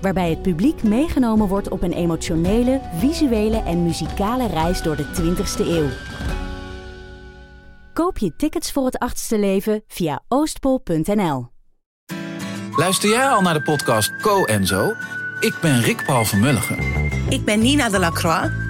Waarbij het publiek meegenomen wordt op een emotionele, visuele en muzikale reis door de 20ste eeuw. Koop je tickets voor het achtste leven via oostpol.nl. Luister jij al naar de podcast Co en Zo? Ik ben Rick Paul van Mulligen. Ik ben Nina de Lacroix.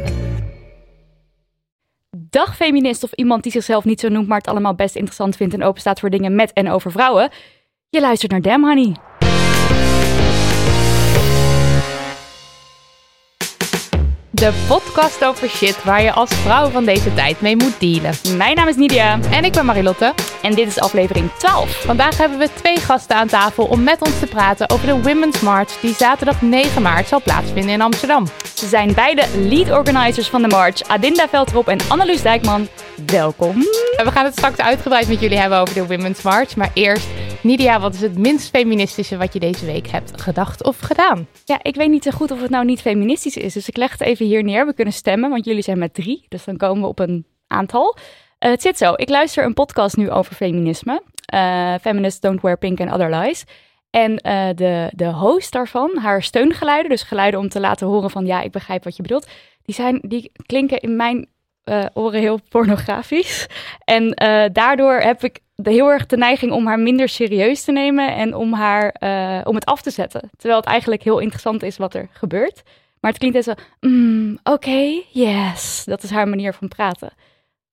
Dag feminist of iemand die zichzelf niet zo noemt, maar het allemaal best interessant vindt en open staat voor dingen met en over vrouwen. Je luistert naar Damn Honey. De podcast over shit waar je als vrouw van deze tijd mee moet dealen. Mijn naam is Nidia. En ik ben Marilotte. En dit is aflevering 12. Vandaag hebben we twee gasten aan tafel om met ons te praten over de Women's March die zaterdag 9 maart zal plaatsvinden in Amsterdam. Ze zijn beide lead organizers van de march, Adinda Veldrop en Annelies Dijkman. Welkom. We gaan het straks uitgebreid met jullie hebben over de Women's March. Maar eerst, Nidia, wat is het minst feministische wat je deze week hebt gedacht of gedaan? Ja, ik weet niet zo goed of het nou niet feministisch is, dus ik leg het even hier neer. We kunnen stemmen, want jullie zijn met drie, dus dan komen we op een aantal. Uh, het zit zo, ik luister een podcast nu over feminisme. Uh, Feminists Don't Wear Pink and Other Lies. En uh, de, de host daarvan, haar steungeluiden, dus geluiden om te laten horen van ja, ik begrijp wat je bedoelt, die, zijn, die klinken in mijn oren heel pornografisch. En daardoor heb ik de, heel erg de neiging om haar minder serieus te nemen en om, haar, uh, om het af te zetten. Terwijl het eigenlijk heel interessant is wat er gebeurt. Maar het klinkt zo, mm, oké, yes. Dat is haar manier van praten.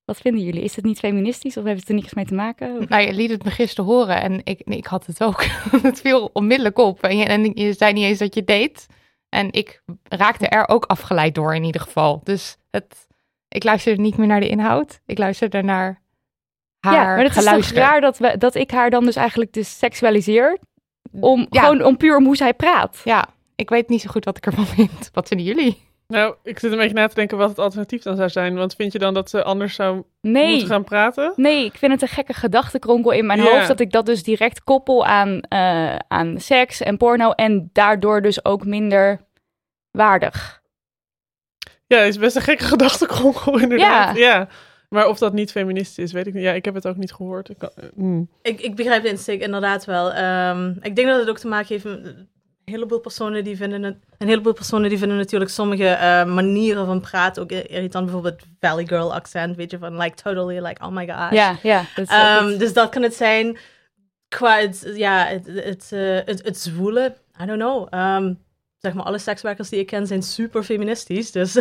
Wat vinden jullie? Is het niet feministisch of heeft het er niets mee te maken? Nou, je liet het me gisteren horen en ik, ik had het ook. het viel onmiddellijk op. En je, en je zei niet eens dat je deed. En ik raakte er ook afgeleid door in ieder geval. Dus het, ik luisterde niet meer naar de inhoud. Ik luisterde naar haar ja, maar het geluister. is toch raar dat, we, dat ik haar dan dus eigenlijk dus seksualiseer. Om, ja. Gewoon om puur om hoe zij praat. Ja, ik weet niet zo goed wat ik ervan vind. Wat vinden jullie? Nou, ik zit een beetje na te denken wat het alternatief dan zou zijn. Want vind je dan dat ze anders zou nee. moeten gaan praten? Nee, ik vind het een gekke gedachtenkronkel in mijn ja. hoofd. Dat ik dat dus direct koppel aan, uh, aan seks en porno. En daardoor dus ook minder waardig. Ja, het is best een gekke gedachtenkronkel inderdaad. Ja. ja. Maar of dat niet feministisch is, weet ik niet. Ja, ik heb het ook niet gehoord. Ik, kan, mm. ik, ik, begrijp de insteek inderdaad wel. Um, ik denk dat het ook te maken heeft met een heleboel personen die vinden het, een heleboel personen die vinden natuurlijk sommige uh, manieren van praten ook irritant. Bijvoorbeeld Valley Girl accent, weet je, van like totally like oh my gosh. Ja, ja. Um, dus dat kan het zijn qua het, ja, het, het, uh, het, het zwoelen. I don't know. Um, zeg maar, alle sekswerkers die ik ken zijn super feministisch. Dus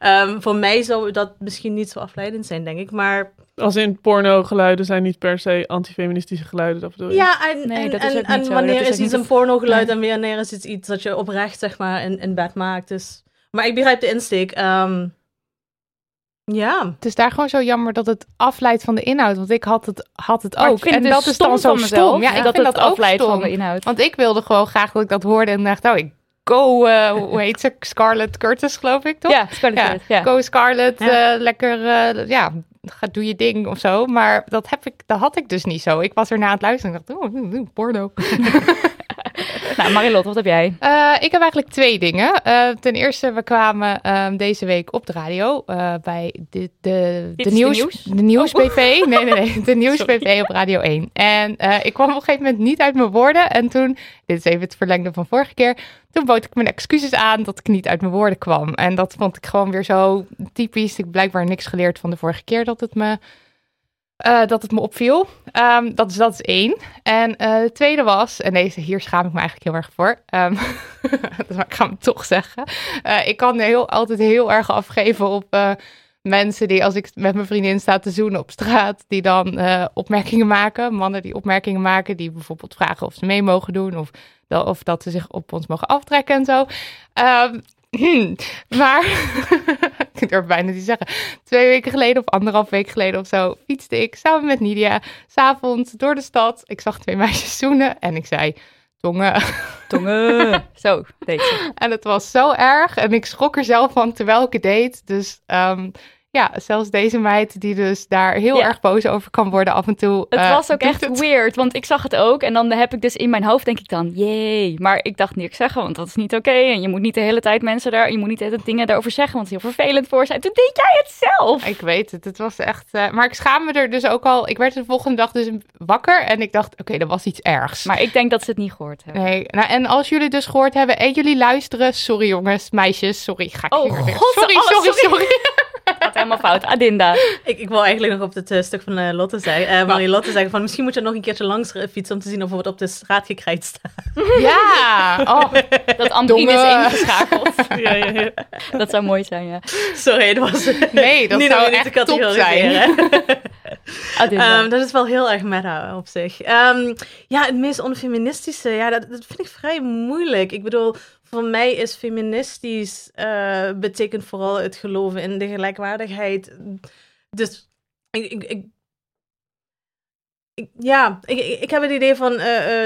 um, voor mij zou dat misschien niet zo afleidend zijn, denk ik. Maar... Als in porno-geluiden zijn niet per se antifeministische geluiden, dat bedoel je? Ja, en, nee, en, en, en wanneer is, is iets een porno-geluid nee. en wanneer is het iets dat je oprecht, zeg maar, in, in bed maakt. Dus... Maar ik begrijp de insteek. Um, ja. Het is daar gewoon zo jammer dat het afleidt van de inhoud. Want ik had het, had het ook. en dus dat is dan zo stom. Ja, ik dat vind het dat ook afleidt stom. van de inhoud. Want ik wilde gewoon graag dat ik dat hoorde en dacht, oh, ik go, uh, hoe heet ze? Scarlett Curtis, geloof ik, toch? Ja, Scarlett Curtis, ja. Go Scarlett, ja. Uh, lekker, uh, ja, ga, doe je ding of zo. Maar dat, heb ik, dat had ik dus niet zo. Ik was erna aan het luisteren en dacht, oh, porno. nou, Marilot, wat heb jij? Ik heb eigenlijk twee dingen. Ten eerste, we kwamen um, deze week op de radio bij de, de, de, nieuws, de nieuws, de nieuws oh. Nee, nee, nee, de nieuws BV op Radio 1. En ik kwam op een gegeven moment niet uit mijn woorden. En toen, dit is even het verlengde van vorige keer, toen bood ik mijn excuses aan dat ik niet uit mijn woorden kwam. En dat vond ik gewoon weer zo typisch. Ik heb blijkbaar niks geleerd van de vorige keer dat het me uh, dat het me opviel. Um, dat, is, dat is één. En uh, de tweede was, en deze, hier schaam ik me eigenlijk heel erg voor. Um, ik ga hem toch zeggen. Uh, ik kan heel, altijd heel erg afgeven op mensen die als ik met mijn vriendin sta te zoenen op straat, die dan uh, opmerkingen maken. Mannen die opmerkingen maken, die bijvoorbeeld vragen of ze mee mogen doen of, of dat ze zich op ons mogen aftrekken en zo. Um, maar, ik durf bijna niet zeggen, twee weken geleden of anderhalf week geleden of zo, fietste ik samen met Nidia s'avonds door de stad. Ik zag twee meisjes zoenen en ik zei, tongen. Tongen. zo, deze. En het was zo erg en ik schrok er zelf van terwijl ik het deed. Dus um, ja, zelfs deze meid die dus daar heel erg boos over kan worden af en toe. Het uh, was ook echt weird, want ik zag het ook en dan heb ik dus in mijn hoofd denk ik dan, jee. Maar ik dacht niks zeggen, want dat is niet oké. En je moet niet de hele tijd mensen daar, je moet niet de dingen daarover zeggen, want het is heel vervelend voor zijn. Toen deed jij het zelf. Ik weet het, het was echt, uh, maar ik schaam me er dus ook al. Ik werd de volgende dag dus wakker en ik dacht, oké, okay, dat was iets ergs. Maar ik denk dat ze het niet gehoord hebben. Nee, nou en als jullie dus gehoord hebben en jullie luisteren, sorry jongens, meisjes, sorry, ga ik oh, hier weer. God, sorry, oh, sorry, sorry. sorry. Gaat helemaal fout. Adinda. Ik, ik wil eigenlijk nog op het uh, stuk van uh, Lotte zeggen, uh, Marie Lotte zeggen van misschien moet je nog een keertje langs fietsen om te zien of het op de straat gekrijt staat. Ja, oh, dat Ambrine is ingeschakeld. ja, ja, ja. Dat zou mooi zijn, ja. Sorry, dat was nee, dat niet zou echt de top zijn. um, dat is wel heel erg meta op zich. Um, ja, het meest onfeministische, ja, dat, dat vind ik vrij moeilijk. Ik bedoel, voor mij is feministisch uh, betekent vooral het geloven in de gelijkwaardigheid. Dus ik, ik, ja, ik, ik heb het idee van uh,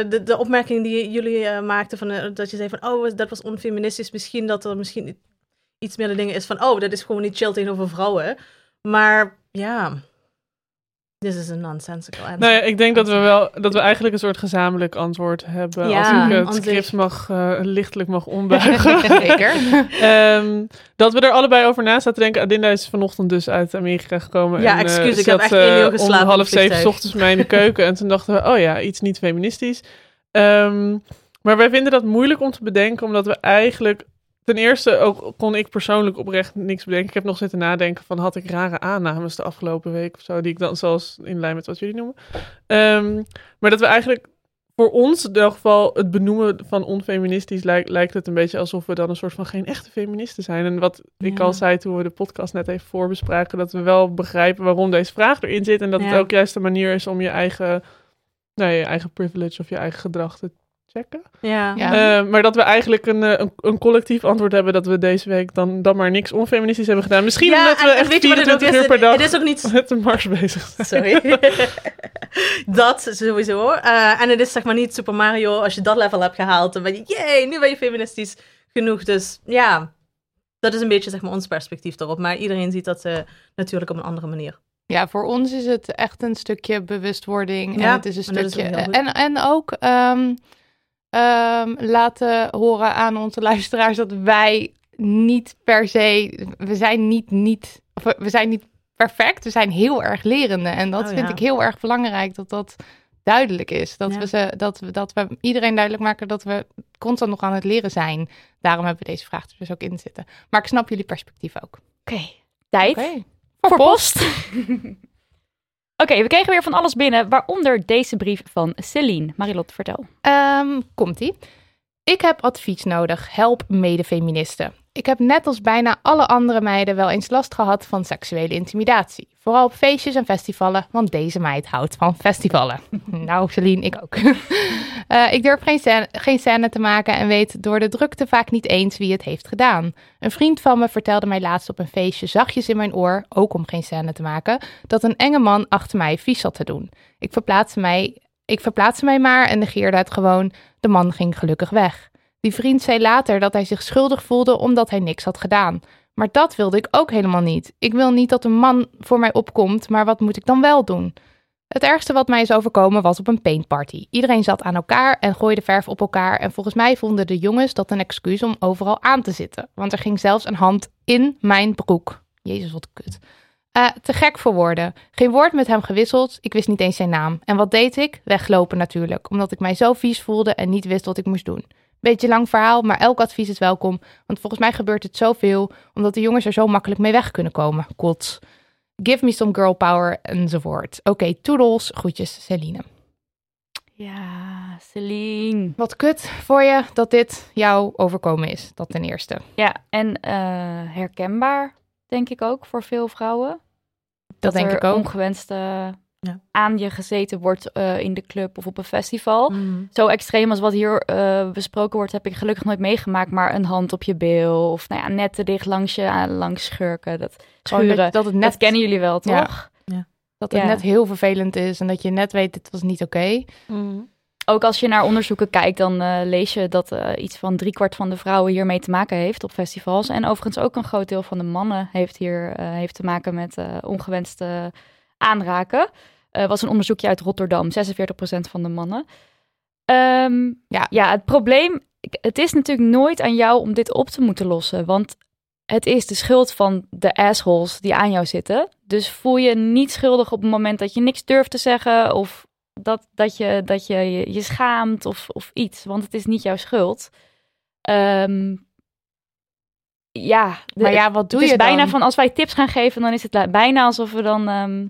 de, de opmerking die jullie maakten, van, dat je zei van, oh, dat was onfeministisch. Misschien dat er misschien iets meer dingen is van, oh, dat is gewoon niet chill tegenover vrouwen. Maar ja, This is a nonsensical answer. Nou ja, ik denk dat we wel dat we eigenlijk een soort gezamenlijk antwoord hebben. Ja, als ik het script mag uh, lichtelijk mag ombuigen. Zeker. um, dat we er allebei over na zaten denken. Adinda is vanochtend dus uit Amerika gekomen. Ja, en, excuus, uh, ik heb echt uh, om half zeven ochtends mij in de keuken. en toen dachten we, oh ja, iets niet feministisch. Um, maar wij vinden dat moeilijk om te bedenken, omdat we eigenlijk Ten eerste ook kon ik persoonlijk oprecht niks bedenken. Ik heb nog zitten nadenken van had ik rare aannames de afgelopen week of zo, die ik dan zoals in lijn met wat jullie noemen. Um, maar dat we eigenlijk voor ons in ieder geval het benoemen van onfeministisch lijkt, lijkt het een beetje alsof we dan een soort van geen echte feministen zijn. En wat ik al zei toen we de podcast net even voorbespraken, dat we wel begrijpen waarom deze vraag erin zit en dat het ook juist de manier is om je eigen, nou, je eigen privilege of je eigen gedrag te checken. Ja. Uh, maar dat we eigenlijk een, eh, een, een, collectief antwoord hebben dat we deze week dan, dan maar niks onfeministisch hebben gedaan. Misschien ja, omdat we echt 24 uur per dag het is ook niet... met de mars bezig zijn. Sorry. dat sowieso. Uh, en het is zeg maar niet Super Mario, als je dat level hebt gehaald, dan ben je, jee, nu ben je feministisch genoeg. Dus ja, dat is een beetje zeg maar ons perspectief erop. Maar iedereen ziet dat uh, natuurlijk op een andere manier. Ja, voor ons is het echt een stukje bewustwording. Ja, en het is een stukje. En, en ook um, um, laten horen aan onze luisteraars dat wij niet per se, we zijn niet, niet, of we zijn niet perfect, we zijn heel erg lerende. En dat oh, vind ik heel erg belangrijk dat dat duidelijk is. Dat, we ze, dat, we, dat we iedereen duidelijk maken dat we constant nog aan het leren zijn. Daarom hebben we deze vraag er dus ook in zitten. Maar ik snap jullie perspectief ook. Oké, tijd okay. voor, post. Oké, we kregen weer van alles binnen, waaronder deze brief van Celine. Marilot, vertel. Um, Komt-ie. Ik heb advies nodig. Help medefeministen. Ik heb net als bijna alle andere meiden wel eens last gehad van seksuele intimidatie. Vooral op feestjes en festivalen, want deze meid houdt van festivalen. nou, Celine, ik ook. uh, ik durf geen scène, geen scène te maken en weet door de drukte vaak niet eens wie het heeft gedaan. Een vriend van me vertelde mij laatst op een feestje zachtjes in mijn oor, ook om geen scène te maken, dat een enge man achter mij vies zat te doen. Ik verplaatste mij, ik verplaatste mij maar en negeerde het gewoon. De man ging gelukkig weg. Die vriend zei later dat hij zich schuldig voelde omdat hij niks had gedaan. Maar dat wilde ik ook helemaal niet. Ik wil niet dat een man voor mij opkomt, maar wat moet ik dan wel doen? Het ergste wat mij is overkomen was op een paintparty. Iedereen zat aan elkaar en gooide verf op elkaar. En volgens mij vonden de jongens dat een excuus om overal aan te zitten. Want er ging zelfs een hand in mijn broek. Jezus, wat kut. Uh, te gek voor woorden. Geen woord met hem gewisseld. Ik wist niet eens zijn naam. En wat deed ik? Weglopen natuurlijk. Omdat ik mij zo vies voelde en niet wist wat ik moest doen. Beetje lang verhaal, maar elk advies is welkom. Want volgens mij gebeurt het zoveel, omdat de jongens er zo makkelijk mee weg kunnen komen. Kots. Give me some girl power enzovoort. Oké, okay, toedels. Groetjes, Celine. Ja, Celine. Wat kut voor je dat dit jou overkomen is. Dat ten eerste. Ja, en uh, herkenbaar. denk ik ook, voor veel vrouwen. Dat, denk er ik ook. ongewenste Ja. aan je gezeten wordt eh, in de club of op een festival. Mm. Zo extreem als wat hier eh, besproken wordt, heb ik gelukkig nooit meegemaakt. Maar een hand op je bil of nou ja, net te dicht langs je aan, langs schurken. Dat, Gewoon schuren, dat, dat het dat net kennen jullie wel, Ja. toch? dat het Ja. net heel vervelend is en dat je net weet dit was niet oké. Ook als je naar onderzoeken kijkt, dan eh, lees je dat eh, iets van driekwart van de vrouwen hiermee te maken heeft op festivals. En overigens ook een groot deel van de mannen heeft hier eh, heeft te maken met eh, ongewenste aanraken. Er was een onderzoekje uit Rotterdam, 46% van de mannen. Ehm, Ja. ja, het probleem, het is natuurlijk nooit aan jou om dit op te moeten lossen. Want het is de schuld van de assholes die aan jou zitten. Dus voel je niet schuldig op het moment dat je niks durft te zeggen of dat, dat, je, dat je, je je schaamt of, of iets, want het is niet jouw schuld. Ehm, ja, de- Maar ja, wat doe het is je dan? bijna van als wij tips gaan geven, dan is het bijna alsof we dan ehm,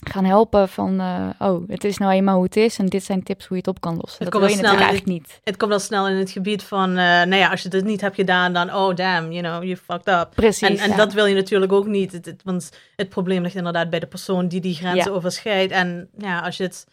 gaan helpen van, eh, oh, het is nou eenmaal hoe het is en dit zijn tips hoe je het op kan lossen. dat komt wil je wel snel natuurlijk in eigenlijk niet. Het komt al snel in het gebied van, eh, nou ja, als je dit niet hebt gedaan, dan, oh damn, you know, you fucked up. Precies. En, en ja. dat wil je natuurlijk ook niet. Het, het- want het probleem ligt inderdaad bij de persoon die die grenzen Ja. overschrijdt. En ja, als je het.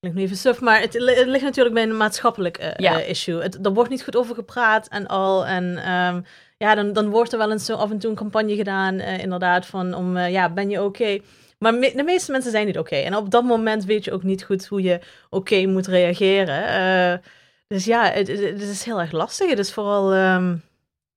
Ik nu even suf, maar het, li- het ligt natuurlijk bij een maatschappelijk eh, Ja. issue. Het, er wordt niet goed over gepraat en al. En ehm, ja, dan, dan wordt er wel eens zo af en toe een campagne gedaan, inderdaad, van om, ja, ben je oké? Maar de meeste mensen zijn niet oké. En op dat moment weet je ook niet goed hoe je oké moet reageren. Eh, dus ja, het is heel erg lastig. Het is vooral... ehm,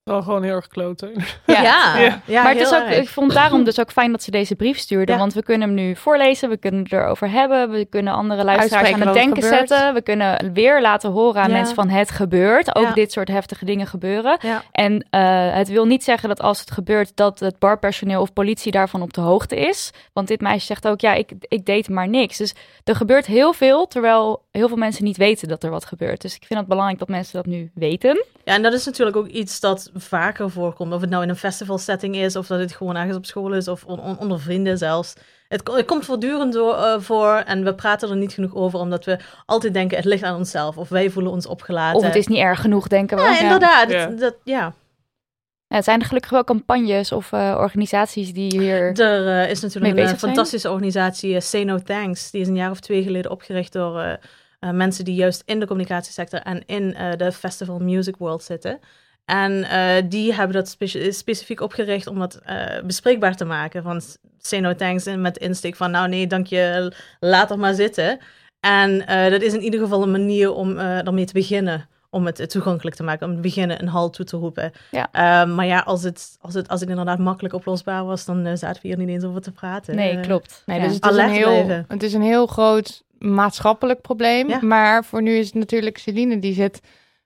Wel gewoon heel erg kloten. Ja. ja, Ja. ja. maar het is ook, erg. ik vond daarom dus ook fijn dat ze deze brief stuurde. Ja. Want we kunnen hem nu voorlezen, we kunnen het erover hebben. We kunnen andere luisteraars Uitspreken aan het denken gebeurt. zetten. We kunnen weer laten horen aan Ja. mensen van het gebeurt. Ook Ja. dit soort heftige dingen gebeuren. Ja. En eh, het wil niet zeggen dat als het gebeurt dat het barpersoneel of politie daarvan op de hoogte is. Want dit meisje zegt ook, ja, ik, ik deed maar niks. Dus er gebeurt heel veel, terwijl heel veel mensen niet weten dat er wat gebeurt. Dus ik vind het belangrijk dat mensen dat nu weten. Ja, en dat is natuurlijk ook iets dat vaker voorkomt. Of het nou in een festivalsetting is, of dat het gewoon ergens op school is, of on- on- onder vrienden zelfs. Het, het komt voortdurend door, eh, voor en we praten er niet genoeg over, omdat we altijd denken het ligt aan onszelf. Of wij voelen ons opgelaten. Of het is niet erg genoeg, denken we. Ja, inderdaad. Ja. Dat, dat- ja. Ja, het zijn er gelukkig wel campagnes of eh, organisaties die hier... Er eh, is natuurlijk Mee een zijn? fantastische organisatie, eh, Say No Thanks. Die is een jaar of twee geleden opgericht door mensen die juist in de communicatiesector en in eh, de festival music world zitten. En eh, die hebben dat spe- specifiek opgericht om dat eh, bespreekbaar te maken. Van say no thanks en met insteek van nou nee, dank je, laat er maar zitten. En eh, dat is in ieder geval een manier om ermee te beginnen. Om het toegankelijk te maken, om te beginnen een halt toe te roepen. Ja. Maar ja, als het, als, het, als het inderdaad makkelijk oplosbaar was, dan zaten we hier niet eens over te praten. Nee, klopt. Nee, Ja. dus het is, een heel, blijven. het is een heel groot maatschappelijk probleem. Ja. Maar voor nu is het natuurlijk Celine die zit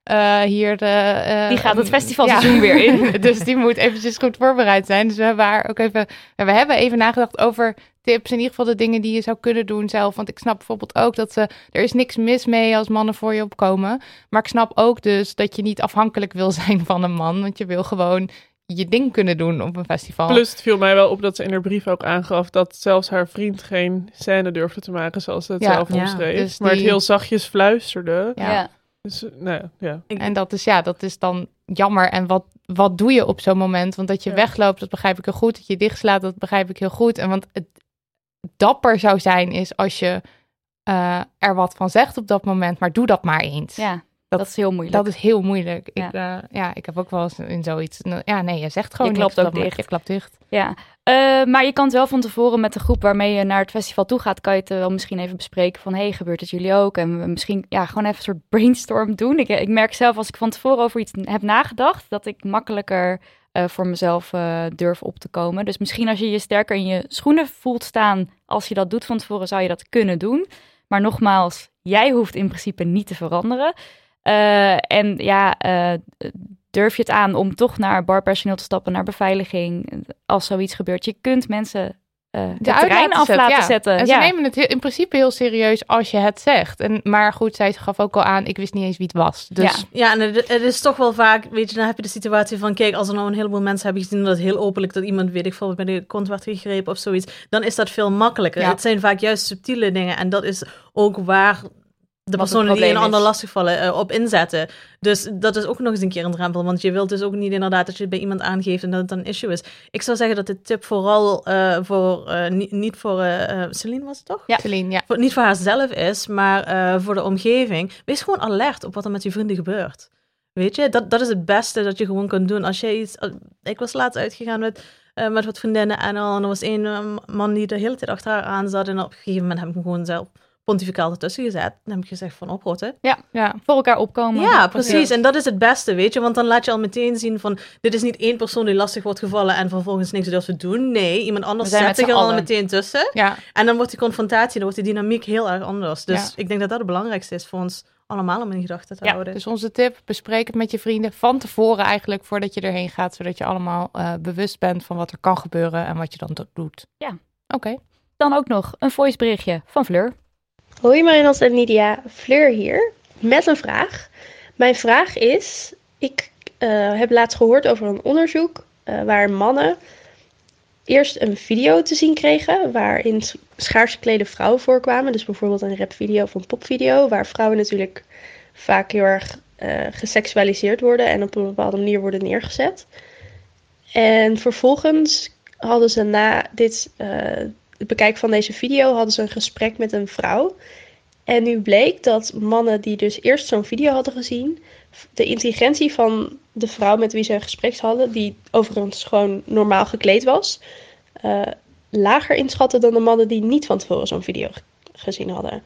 eh, hier... de, eh, Die gaat het ja. festivalseizoen weer in. dus die moet eventjes goed voorbereid zijn. Dus we hebben haar ook even... ja, We hebben even nagedacht over tips. In ieder geval de dingen die je zou kunnen doen zelf. Want ik snap bijvoorbeeld ook dat ze... Er is niks mis mee als mannen voor je opkomen. Maar ik snap ook dus dat je niet afhankelijk wil zijn van een man. Want je wil gewoon je ding kunnen doen op een festival. Plus het viel mij wel op dat ze in haar brief ook aangaf dat zelfs haar vriend geen scène durfde te maken zoals ze het Ja, zelf ja. omschreef. Dus Maar het heel zachtjes fluisterde. Ja. Dus, eh, nou ja, ja. En dat is ja, dat is dan jammer. En wat, wat doe je op zo'n moment? Want dat je Ja. wegloopt, dat begrijp ik heel goed. Dat je dichtslaat, dat begrijp ik heel goed. En want het dapper zou zijn, is als je eh, er wat van zegt op dat moment. Maar doe dat maar eens. ja, Dat- dat, is heel moeilijk. Dat is heel moeilijk. Ja. Ik, eh, ja, ik heb ook wel eens in zoiets. Ja, nee, je zegt gewoon Je klapt ook dicht. Je klapt dicht. Ja, Eh, maar je kan het wel van tevoren met de groep waarmee je naar het festival toe gaat, kan je het eh, wel misschien even bespreken van, hey, gebeurt het jullie ook? En misschien ja, gewoon even een soort brainstorm doen. Ik, ik merk zelf als ik van tevoren over iets heb nagedacht, dat ik makkelijker voor mezelf durf op te komen. Dus misschien als je je sterker in je schoenen voelt staan, als je dat doet van tevoren, zou je dat kunnen doen. Maar nogmaals, jij hoeft in principe niet te veranderen. Eh, en ja, eh, durf je het aan om toch naar barpersoneel te stappen, naar beveiliging, als zoiets gebeurt. Je kunt mensen eh de, uit terrein af laten ja. zetten. En ze ja. nemen het heel- in principe heel serieus als je het zegt. En, maar goed, zij gaf ook al aan, ik wist niet eens wie het was. Dus Ja, en het, het is toch wel vaak, weet je, dan heb je de situatie van, kijk, als er nou een heleboel mensen hebben gezien dat heel openlijk dat iemand, weet ik veel, bij de kont werd gegrepen of zoiets, dan is dat veel makkelijker. Ja. Het zijn vaak juist subtiele dingen en dat is ook waar de personen die een ander lastigvallen eh, op inzetten. Dus dat is ook nog eens een keer een drempel. Want je wilt dus ook niet inderdaad dat je het bij iemand aangeeft en dat het dan een issue is. Ik zou zeggen dat de tip vooral eh, voor, eh, niet, niet voor, Celine was het toch? Ja. Celine, ja. Voor, niet voor haarzelf is, maar voor de omgeving. Wees gewoon alert op wat er met je vrienden gebeurt. Weet je, dat, dat is het beste dat je gewoon kunt doen. Als jij iets. Ik was laatst uitgegaan met, met wat vriendinnen en al. En er was één man die de hele tijd achter haar aan zat. En op een gegeven moment heb ik hem gewoon zelf pontificaal ertussen gezet. Dan heb ik gezegd van oprotten. ja. Voor elkaar opkomen. Ja, precies. En dat is het beste, weet je. Want dan laat je al meteen zien van... Dit is niet één persoon die lastig wordt gevallen en vervolgens niks durft te doen. Nee, iemand anders We zijn zet zich er al meteen tussen. ja. En dan wordt die confrontatie, dan wordt die dynamiek heel erg anders. Dus Ja. ik denk dat dat het belangrijkste is voor ons allemaal om in gedachten te Ja, houden. Dus onze tip, bespreek het met je vrienden van tevoren eigenlijk voordat je erheen gaat. Zodat je allemaal eh, bewust bent van wat er kan gebeuren en wat je dan do- doet. Ja. Oké. Dan ook nog een voiceberichtje van Fleur. Hoi Marinot en Lydia, Fleur hier met een vraag. Mijn vraag is, ik eh, heb laatst gehoord over een onderzoek eh, waar mannen eerst een video te zien kregen waarin schaars geklede vrouwen voorkwamen. Dus bijvoorbeeld een rapvideo of een popvideo waar vrouwen natuurlijk vaak heel erg eh, geseksualiseerd worden en op een bepaalde manier worden neergezet. En vervolgens hadden ze na dit, het bekijken van deze video hadden ze een gesprek met een vrouw. En nu bleek dat mannen die dus eerst zo'n video hadden gezien, de intelligentie van de vrouw met wie ze een gesprek hadden, die overigens gewoon normaal gekleed was, eh, lager inschatten dan de mannen die niet van tevoren zo'n video ge- gezien hadden.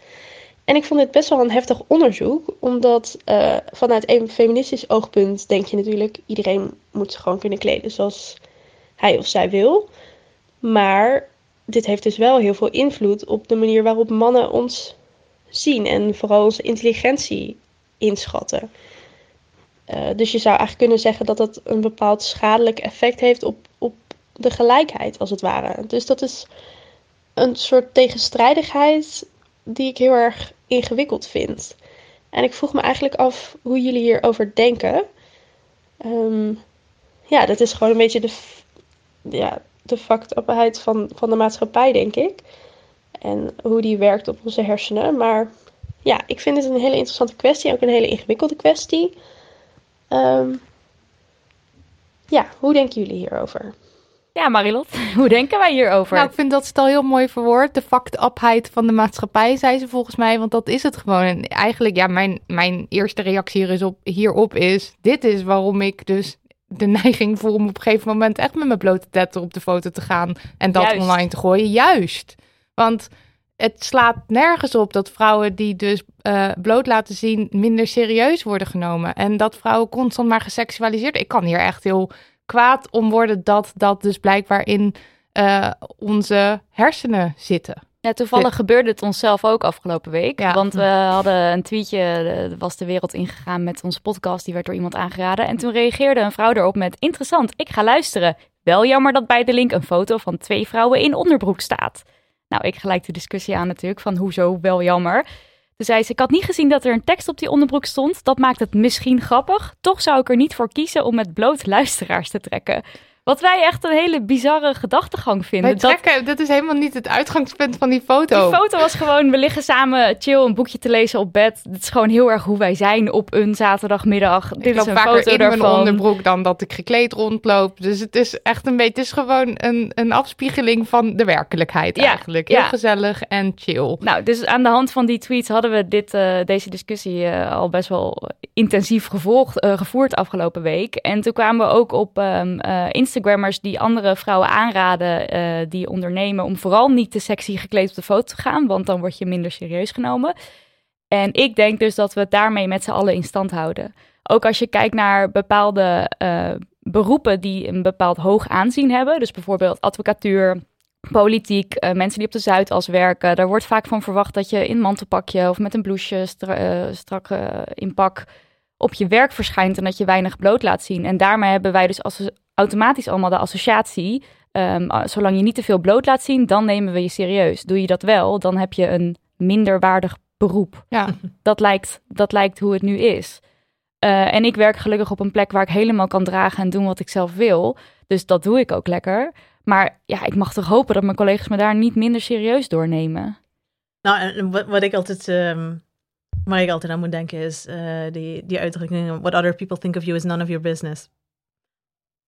En ik vond dit best wel een heftig onderzoek, omdat eh, vanuit een feministisch oogpunt denk je natuurlijk, iedereen moet gewoon kunnen kleden zoals hij of zij wil. Maar dit heeft dus wel heel veel invloed op de manier waarop mannen ons zien en vooral onze intelligentie inschatten. Eh, dus je zou eigenlijk kunnen zeggen dat dat een bepaald schadelijk effect heeft op, op de gelijkheid, als het ware. Dus dat is een soort tegenstrijdigheid die ik heel erg ingewikkeld vind. En ik vroeg me eigenlijk af hoe jullie hierover denken. Ehm, ja, dat is gewoon een beetje de, ja, de factopheid van, van de maatschappij, denk ik. En hoe die werkt op onze hersenen. Maar ja, ik vind het een hele interessante kwestie. Ook een hele ingewikkelde kwestie. Ehm, ja, hoe denken jullie hierover? Ja, Marilot, hoe denken wij hierover? Nou, ik vind dat ze het al heel mooi verwoord. De fucked-upheid van de maatschappij, zei ze volgens mij. Want dat is het gewoon. En eigenlijk, ja, mijn, mijn eerste reactie hier is op, hierop is... Dit is waarom ik dus de neiging voel om op een gegeven moment... echt met mijn blote tetten op de foto te gaan. En dat Juist. online te gooien. Juist. Want het slaat nergens op dat vrouwen die dus eh, bloot laten zien... minder serieus worden genomen. En dat vrouwen constant maar geseksualiseerd... Ik kan hier echt heel kwaad om worden dat dat dus blijkbaar in eh, onze hersenen zitten. Ja, toevallig gebeurde het onszelf ook afgelopen week. Ja. Want we hadden een tweetje, was de wereld ingegaan met onze podcast. Die werd door iemand aangeraden. En toen reageerde een vrouw erop met, interessant, ik ga luisteren. Wel jammer dat bij de link een foto van twee vrouwen in onderbroek staat. Nou, ik gelijk de discussie aan natuurlijk van hoezo wel jammer. Toen zei ze, ik had niet gezien dat er een tekst op die onderbroek stond. Dat maakt het misschien grappig. Toch zou ik er niet voor kiezen om met bloot luisteraars te trekken. Wat wij echt een hele bizarre gedachtegang vinden. Trekken, dat is helemaal niet het uitgangspunt van die foto. Die foto was gewoon, we liggen samen chill een boekje te lezen op bed. Het is gewoon heel erg hoe wij zijn op een zaterdagmiddag. ik Dit loop is een vaker foto in mijn onderbroek dan dat ik gekleed rondloop. Dus het is echt een beetje, het is gewoon een, een afspiegeling van de werkelijkheid Ja, eigenlijk. Heel ja. gezellig en chill. Nou, dus aan de hand van die tweets hadden we dit, eh, deze discussie eh, al best wel intensief gevolgd, eh, gevoerd afgelopen week. En toen kwamen we ook op ehm, eh, Instagrammers die andere vrouwen aanraden eh, die ondernemen om vooral niet te sexy gekleed op de foto te gaan, want dan word je minder serieus genomen. En ik denk dus dat we het daarmee met z'n allen in stand houden. Ook als je kijkt naar bepaalde eh, beroepen die een bepaald hoog aanzien hebben, dus bijvoorbeeld advocatuur, politiek, eh, mensen die op de Zuidas werken. Daar wordt vaak van verwacht dat je in mantelpakje of met een blouseje stra strak in pak op je werk verschijnt en dat je weinig bloot laat zien. En daarmee hebben wij dus asso- automatisch allemaal de associatie. ehm, zolang je niet te veel bloot laat zien, dan nemen we je serieus. Doe je dat wel, dan heb je een minder waardig beroep. Ja. Dat lijkt, dat lijkt hoe het nu is. Eh, en ik werk gelukkig op een plek waar ik helemaal kan dragen en doen wat ik zelf wil. Dus dat doe ik ook lekker. Maar ja, ik mag toch hopen dat mijn collega's me daar niet minder serieus doornemen. Nou, en wat, wat ik altijd ehm, waar ik altijd aan moet denken is eh, die, die uitdrukking: What other people think of you is none of your business.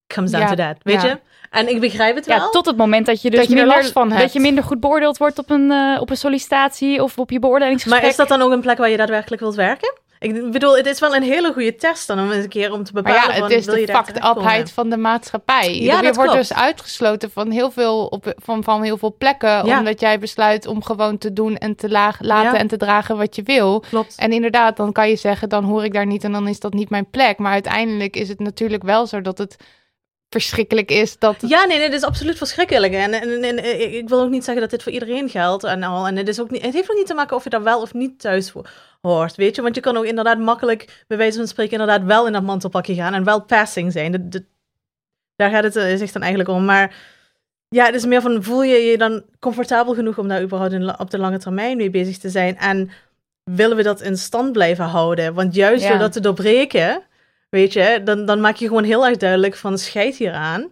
Comes down Ja, to that, weet ja. je? En ik begrijp het wel. Ja, tot het moment dat je dus Dat je er minder, last van hebt. dat je minder goed beoordeeld wordt op een, eh, op een sollicitatie of op je beoordelingsgesprek. Maar is dat dan ook een plek waar je daadwerkelijk wilt werken? Ik bedoel, het is wel een hele goede test dan om eens een keer om te Maar bepalen. ja, het van, is de fucked van de maatschappij. Ja, je dat wordt klopt. dus uitgesloten van heel veel, op, van, van heel veel plekken. Ja. Omdat jij besluit om gewoon te doen en te laag, laten Ja. en te dragen wat je wil. Klopt. En inderdaad, dan kan je zeggen, dan hoor ik daar niet en dan is dat niet mijn plek. Maar uiteindelijk is het natuurlijk wel zo dat het verschrikkelijk is dat... Ja, nee, nee, dit is absoluut verschrikkelijk. En, en, en, en ik- wil ook niet zeggen dat dit voor iedereen geldt en al. En het, is ook niet, het heeft ook niet te maken of je daar wel of niet thuis ho- hoort, weet je. Want je kan ook inderdaad makkelijk, bij wijze van spreken, inderdaad wel in dat mantelpakje gaan en wel passing zijn. Dat- dat- daar gaat het eh, zich dan eigenlijk om. Maar ja, het is meer van, voel je je dan comfortabel genoeg om daar überhaupt op de lange termijn mee bezig te zijn? En willen we dat in stand blijven houden? Want juist Ja. door dat te doorbreken, weet je, dan, dan maak je gewoon heel erg duidelijk van, scheid hieraan.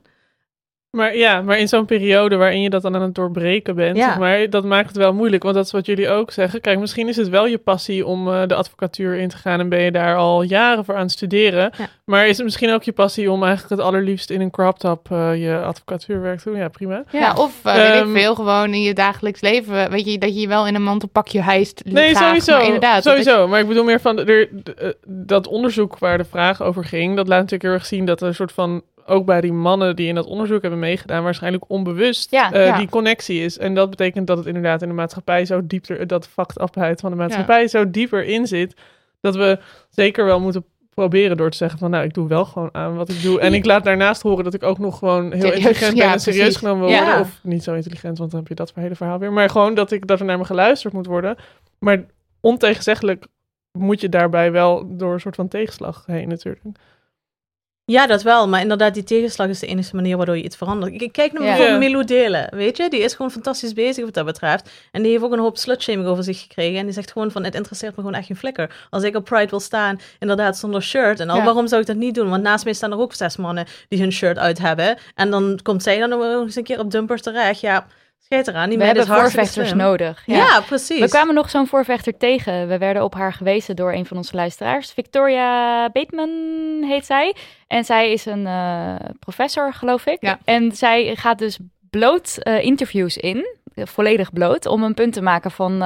Maar ja, maar in zo'n periode waarin je dat dan aan het doorbreken bent, Ja. zeg maar, dat maakt het wel moeilijk. Want dat is wat jullie ook zeggen. Kijk, misschien is het wel je passie om eh, de advocatuur in te gaan en ben je daar al jaren voor aan het studeren. Ja. Maar is het misschien ook je passie om eigenlijk het allerliefst in een crop top eh, je advocatuurwerk te doen? Ja, prima. Ja, of eh, weet Ehm, ik veel, gewoon in je dagelijks leven. Weet je, dat je je wel in een mantelpakje hijst. Nee, graag, sowieso. Maar inderdaad, dat sowieso. Maar ik bedoel meer van er, dat onderzoek waar de vraag over ging, dat laat natuurlijk heel erg zien dat er een soort van ook bij die mannen die in dat onderzoek hebben meegedaan, waarschijnlijk onbewust Ja, eh, ja. die connectie is. En dat betekent dat het inderdaad in de maatschappij zo dieper, dat upheid van de maatschappij zo dieper in zit, dat we zeker wel moeten proberen door te zeggen van nou, ik doe wel gewoon aan wat ik doe. En ik laat daarnaast horen dat ik ook nog gewoon heel intelligent ben en serieus precies. genomen wil worden. Of niet zo intelligent, want dan heb je dat hele verhaal weer. Maar gewoon dat, ik, dat er naar me geluisterd moet worden. Maar ontegenzeggelijk moet je daarbij wel door een soort van tegenslag heen natuurlijk. Ja, dat wel. Maar inderdaad, die tegenslag is de enige manier waardoor je iets verandert. Ik kijk naar Ja. bijvoorbeeld Ja. Milou Delen, weet je? Die is gewoon fantastisch bezig wat dat betreft. En die heeft ook een hoop slutshaming over zich gekregen. En die zegt gewoon van, het interesseert me gewoon echt geen flikker. Als ik op Pride wil staan, inderdaad zonder shirt en al, Ja. waarom zou ik dat niet doen? Want naast mij staan er ook zes mannen die hun shirt uit hebben. En dan komt zij dan nog eens een keer op dumpers terecht. Ja, schijt eraan. Die We hebben voorvechters nodig. Ja, precies. We kwamen nog zo'n voorvechter tegen. We werden op haar gewezen door een van onze luisteraars. Victoria Bateman heet zij. En zij is een eh, professor, geloof ik. Ja. En zij gaat dus bloot eh, interviews in, eh, volledig bloot, om een punt te maken van,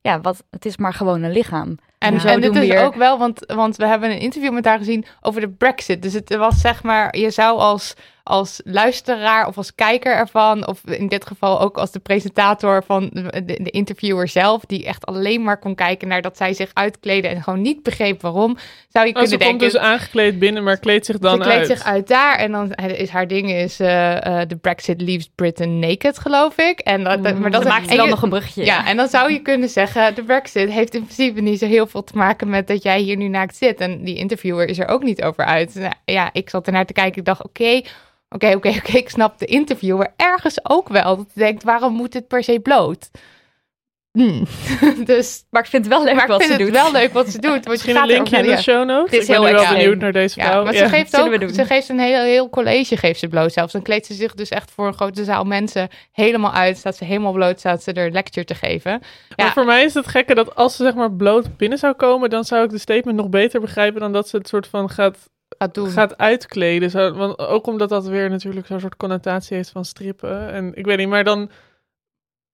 ja, wat, het is maar gewoon een lichaam. En, Hoezo en dit is hier- ook wel, want, want we hebben een interview met haar gezien over de Brexit. Dus het was zeg maar, je zou als, als luisteraar of als kijker ervan, of in dit geval ook als de presentator van de, de, de interviewer zelf, die echt alleen maar kon kijken naar dat zij zich uitkleden en gewoon niet begreep waarom, zou je Oh, ze kunnen komt denken. dus aangekleed binnen, maar kleedt zich dan ze kleedt uit. zich uit daar en dan is haar ding is eh, eh, de Brexit leaves Britain naked, geloof ik. En dat, maar dat Dan maakt ze wel je- nog een bruggetje. ja, en dan zou je kunnen zeggen, de Brexit heeft in principe niet zo heel veel te maken met dat jij hier nu naakt zit. En die interviewer is er ook niet over uit. Nou, ja, ik zat ernaar te kijken, ik dacht, oké, oké, oké, oké, ik snap de interviewer ergens ook wel. Dat je denkt, waarom moet dit per se bloot? Hmm. dus, Maar ik vind het wel leuk maar ik wat vind ze het doet. wel leuk wat ze doet. Misschien een linkje in de show notes. Dit is ik ben heel nu wel benieuwd naar deze Ja, vrouw. maar Ja. ze geeft ook, ze geeft een heel, heel college geeft ze bloot zelfs. Dan kleedt ze zich dus echt voor een grote zaal mensen helemaal uit. Staat ze helemaal bloot, staat ze er lecture te geven. Maar voor mij is het gekke dat als ze zeg maar bloot binnen zou komen, dan zou ik de statement nog beter begrijpen dan dat ze het soort van gaat, Gaat doen. gaat uitkleden. Zo, want ook omdat dat weer natuurlijk zo'n soort connotatie heeft van strippen. En ik weet niet, maar dan...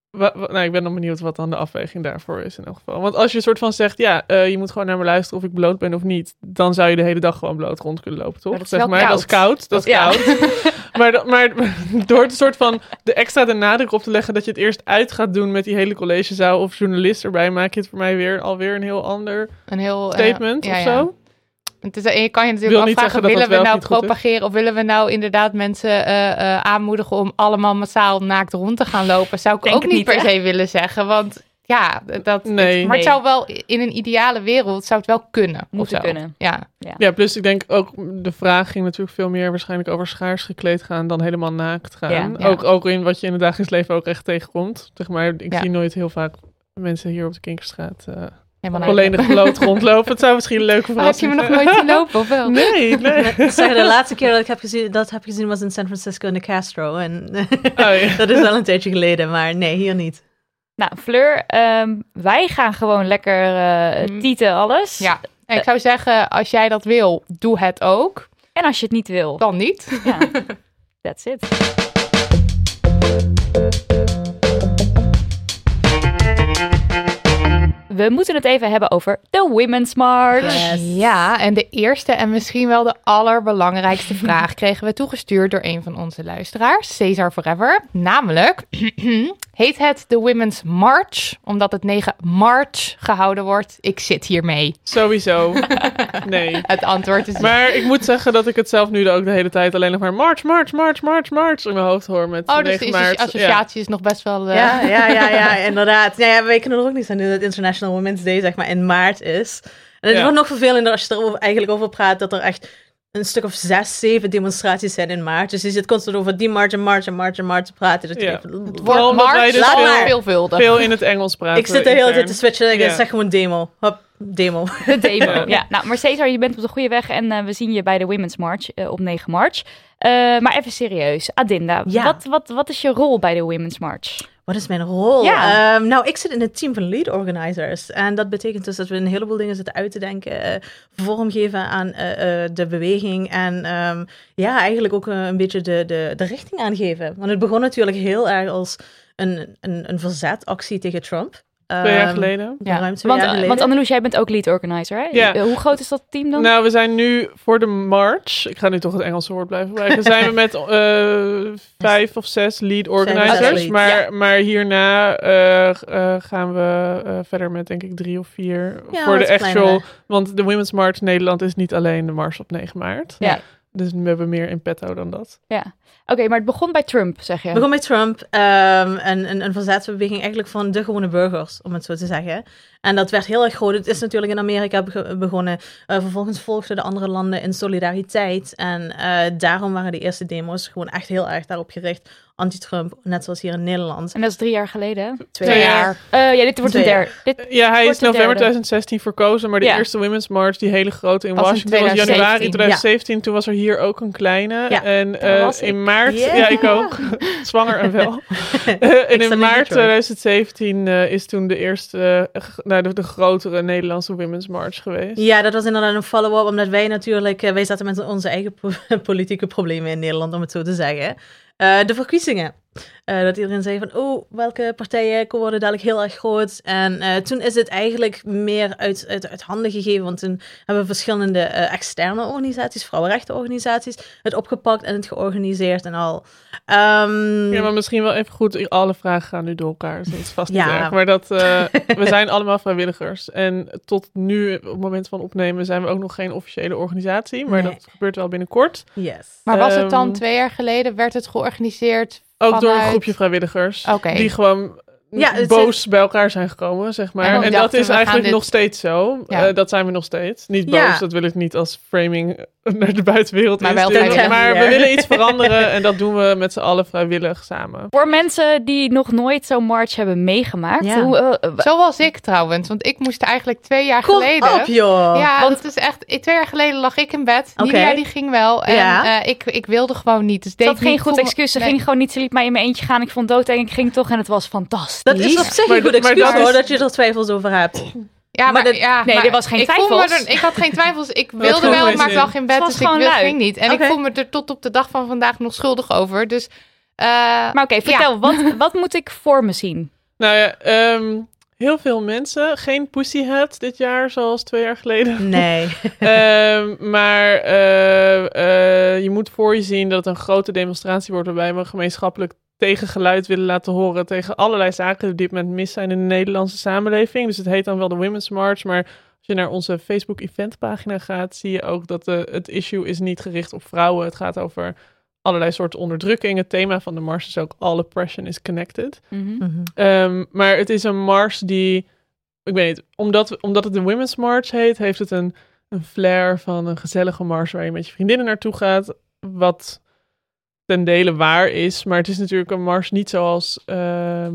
wa- wa- nou, ik ben dan benieuwd wat dan de afweging daarvoor is in elk geval. Want als je soort van zegt, ja, eh, je moet gewoon naar me luisteren of ik bloot ben of niet, dan zou je de hele dag gewoon bloot rond kunnen lopen, toch? Maar dat is zeg maar, dat is koud. Dat is Ja. koud. maar, maar door het soort van de extra de nadruk op te leggen dat je het eerst uit gaat doen met die hele collegezaal of journalist erbij, maak je het voor mij weer alweer een heel ander Een heel eh, statement ja, of ja. Zo. Het is, en je kan je Wil natuurlijk niet afvragen, willen we nou propageren of willen we nou inderdaad mensen eh, eh, aanmoedigen om allemaal massaal naakt rond te gaan lopen? Zou ik Denk ook niet niet, per se willen zeggen, want ja, dat, Nee. maar het zou wel in een ideale wereld zou het wel kunnen. of Moeten zo. kunnen. Ja, Ja, plus ik denk ook de vraag ging natuurlijk veel meer waarschijnlijk over schaars gekleed gaan dan helemaal naakt gaan. Ja, ja. Ook, ook in wat je in het dagelijks leven ook echt tegenkomt. Zeg maar, ik Ja. zie nooit heel vaak mensen hier op de Kinkerstraat eh volledig bloot rondlopen. Het zou misschien een leuke Oh, heb je me verrassing nog nooit zien lopen of wel? Nee, nee. Ik zeg, de laatste keer dat ik heb gezien, dat heb gezien was in San Francisco in de Castro. En Oh, ja. dat is wel een tijdje geleden, maar nee, hier niet. Nou, Fleur, ehm, wij gaan gewoon lekker eh Mm. tieten alles. Ja, en ik zou zeggen, als jij dat wil, doe het ook. En als je het niet wil, Dan niet. ja, that's it. We moeten het even hebben over de Women's March. Ja, en de eerste en misschien wel de allerbelangrijkste vraag kregen we toegestuurd door een van onze luisteraars, Cesar Forever. Namelijk, heet het de Women's March omdat het 9 March gehouden wordt? Ik zit hiermee. Sowieso. Nee. Het antwoord is Maar ik moet zeggen dat ik het zelf nu ook de hele tijd alleen nog maar March, March, March, March, March in mijn hoofd hoor. Met Oh, dus 9 de maart. associatie is nog best wel... eh, Ja, ja, ja, ja, inderdaad. Ja, ja, wij kunnen er ook niet aan doen dat International Women's Day zeg maar in maart is. En het Ja. wordt nog vervelender als je er over- eigenlijk over praat dat er echt een stuk of zes, zeven demonstraties zijn in maart. Dus je zit constant over die maart en maart en maart en maart te praten. Dat je Ja. Het Vooral wordt March dus Laat veel maar. veelvuldig. Veel in het Engels praten. ik zit de hele tijd te switchen. Ik Ja. zeg gewoon demo. Hop, demo. De demo. ja, nou, maar Cesar, je bent op de goede weg en eh, we zien je bij de Women's March eh, op 9 maart. Eh, maar even serieus, Adinda, Ja. wat, wat, wat is je rol bij de Women's March? Wat is mijn rol? Ja. Ehm, nou, ik zit in het team van lead organizers. En dat betekent dus dat we een heleboel dingen zitten uit te denken, eh, vormgeven aan eh, eh, de beweging. En ehm, ja, eigenlijk ook eh, een beetje de, de, de richting aangeven. Want het begon natuurlijk heel erg als een, een, een verzetactie tegen Trump. Twee jaar Ehm, geleden. Ja. Ruim twee Want, jaar geleden. want Anneloes, jij bent ook lead organizer, hè? Ja. Eh, Hoe groot is dat team dan? Nou, we zijn nu voor de March. Ik ga nu toch het Engelse woord blijven gebruiken. Zijn we met eh, vijf of zes lead organizers. Lead, maar, ja. maar hierna eh, eh, gaan we eh, verder met denk ik drie of vier. Ja, voor de actual. Want de Women's March Nederland is niet alleen de mars op 9 maart. Ja. Dus we hebben meer in petto dan dat. Ja. Oké, maar het begon bij Trump, zeg je. Het begon met Trump ehm, en een, een verzetsbeweging eigenlijk van de gewone burgers, om het zo te zeggen. En dat werd heel erg groot. Het is natuurlijk in Amerika beg- begonnen. Eh, vervolgens volgden de andere landen in solidariteit. En eh, daarom waren de eerste demo's gewoon echt heel erg daarop gericht. Anti-Trump, net zoals hier in Nederland. En dat is drie jaar geleden, hè? Twee, Twee jaar. jaar. Eh, ja, dit wordt een Twee derde. Dit, Ja, hij is november derde. 2016 verkozen, maar de Ja. eerste Women's March, die hele grote in Was in Washington, was 2017. januari 2017. Toen was er hier ook een kleine. Ja, en eh, in maart, Yeah. ja, ik ook, zwanger en wel. En in maart Detroit. 2017 eh, is toen de eerste, nou, de, de grotere Nederlandse Women's March geweest. Ja, dat was inderdaad een follow-up, omdat wij natuurlijk, eh, wij zaten met onze eigen po- politieke problemen in Nederland, om het zo te zeggen. Eh, de verkiezingen. Eh, dat iedereen zei van, oh, welke partijen worden dadelijk heel erg groot. En eh, toen is het eigenlijk meer uit, uit, uit handen gegeven, want toen hebben verschillende eh, externe organisaties, vrouwenrechtenorganisaties, het opgepakt en het georganiseerd en al. Ehm, Ja, maar misschien wel even goed, alle vragen gaan nu door elkaar, dus dat is vast niet Ja. erg. Maar dat, eh, we zijn allemaal vrijwilligers. En tot nu, op het moment van opnemen, zijn we ook nog geen officiële organisatie. Maar Nee. dat gebeurt wel binnenkort. yes. Maar was het dan Ehm, twee jaar geleden? Werd het georganiseerd? Ook door een groepje vrijwilligers. Die gewoon Ja, het boos bij elkaar zijn gekomen, zeg maar. En En, dat is eigenlijk dit- nog steeds zo. Ja. Eh, dat zijn we nog steeds. Niet boos, Ja. dat wil ik niet als framing naar de buitenwereld Maar wel insturen. Maar we willen iets veranderen en dat doen we met z'n allen vrijwillig samen. voor mensen die nog nooit zo'n march hebben meegemaakt, Ja. hoe, eh, Zoals ik trouwens, want ik moest eigenlijk twee jaar Kom geleden. op, joh. Ja, Want- dat is echt. Twee jaar geleden lag ik in bed. Oké. Nidia die ging wel. En Ja. eh, ik, ik wilde gewoon niet. Dus had geen goed excuus. Ze Nee. ging gewoon niet. Ze liet mij in mijn eentje gaan. Ik vond het doodeng. Ik ging toch en het was fantastisch. Dat is op zich Maar een goed excuus dat hoor, dat je er twijfels over hebt. Ja, Maar maar, dat- ja, nee, maar dit was geen ik voel me twijfels. er- ik had geen twijfels. Ik wilde wel, geen maar ik lag in bed, dus ik wil, ging niet. En ik voel me er tot op de dag van vandaag nog schuldig over. Dus, eh, Maar oké, vertel. Wat, wat moet ik voor me zien? Nou ja, ehm, heel veel mensen. Geen Pussyhat dit jaar, zoals twee jaar geleden. Nee. Ehm, maar eh, eh, je moet voor je zien dat het een grote demonstratie wordt waarbij we gemeenschappelijk tegengeluid willen laten horen tegen allerlei zaken die op dit moment mis zijn in de Nederlandse samenleving. Dus het heet dan wel de Women's March, maar als je naar onze Facebook eventpagina gaat, zie je ook dat de, het issue is niet gericht op vrouwen. Het gaat over allerlei soorten onderdrukking. Het thema van de mars is ook all oppression is connected. Ehm, maar het is een mars die, ik weet niet, omdat, omdat het de Women's March heet, heeft het een, een flair van een gezellige mars waar je met je vriendinnen naartoe gaat. Wat ten dele waar is, maar het is natuurlijk een mars niet zoals ehm,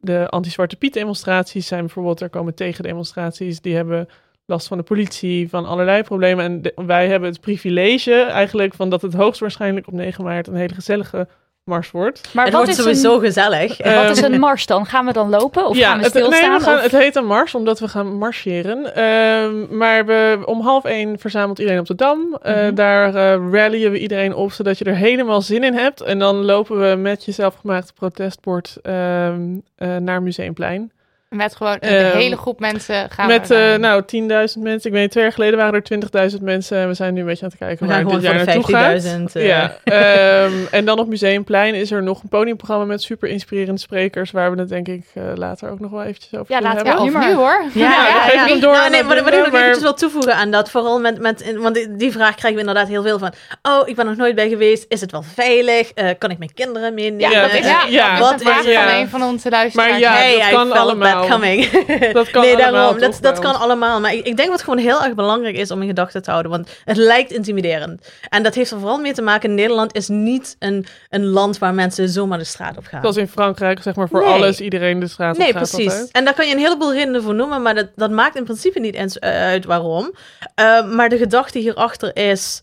de anti-Zwarte Piet demonstraties zijn bijvoorbeeld. Er komen tegendemonstraties, die hebben last van de politie, van allerlei problemen. En wij hebben het privilege eigenlijk van dat het hoogstwaarschijnlijk op 9 maart een hele gezellige mars wordt. Maar het wat wordt is, sowieso een, gezellig. wat is Ehm, een mars dan? Gaan we dan lopen of gaan we het, stilstaan? nee, we gaan, of- het heet een mars omdat we gaan marcheren. Ehm, maar we, om half één verzamelt iedereen op de Dam. Eh, Mhm. Daar eh, rallyen we iedereen op, zodat je er helemaal zin in hebt. En dan lopen we met je zelfgemaakte protestbord ehm, eh, naar Museumplein. Met gewoon een Ehm, hele groep mensen gaan met we eh, naar- nou 10.000 mensen. Ik weet, twee jaar geleden waren er 20.000 mensen. En we zijn nu een beetje aan het kijken We waar het dit jaar naartoe gaat. 50.000, eh. Ja, ehm, en dan op Museumplein is er nog een podiumprogramma met super inspirerende sprekers. Waar we het denk ik eh, later ook nog wel eventjes over Ja, laten we hebben. Ja, of nu nu hoor. Ja, ik hem door Nou, nee, ik maar- eventjes wil toevoegen aan dat, vooral met, met want die, die vraag krijgen we inderdaad heel veel van, oh, ik ben nog nooit bij geweest, is het wel veilig, Eh, kan ik mijn kinderen meenemen? Ja, Ja, dat is, ja, ja. dat Wat is een vraag van ja. een van onze luisteraars. Maar ja, dat kan felt allemaal. coming. Dat kan nee, allemaal, daarom. Dat, dat kan allemaal. Maar ik, ik denk wat gewoon heel erg belangrijk is om in gedachten te houden. Want het lijkt intimiderend. En dat heeft er vooral mee te maken. Nederland is niet een, een land waar mensen zomaar de straat op gaan. Zoals in Frankrijk, zeg maar voor Nee. alles, iedereen de straat op Nee, gaat precies. altijd. En daar kan je een heleboel redenen voor noemen, maar dat, dat maakt in principe niet eens eh, uit waarom. Eh, maar de gedachte hierachter is,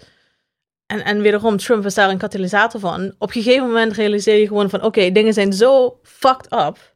en, en wederom, Trump is daar een katalysator van. Op een gegeven moment realiseer je gewoon van, oké, dingen zijn zo fucked up.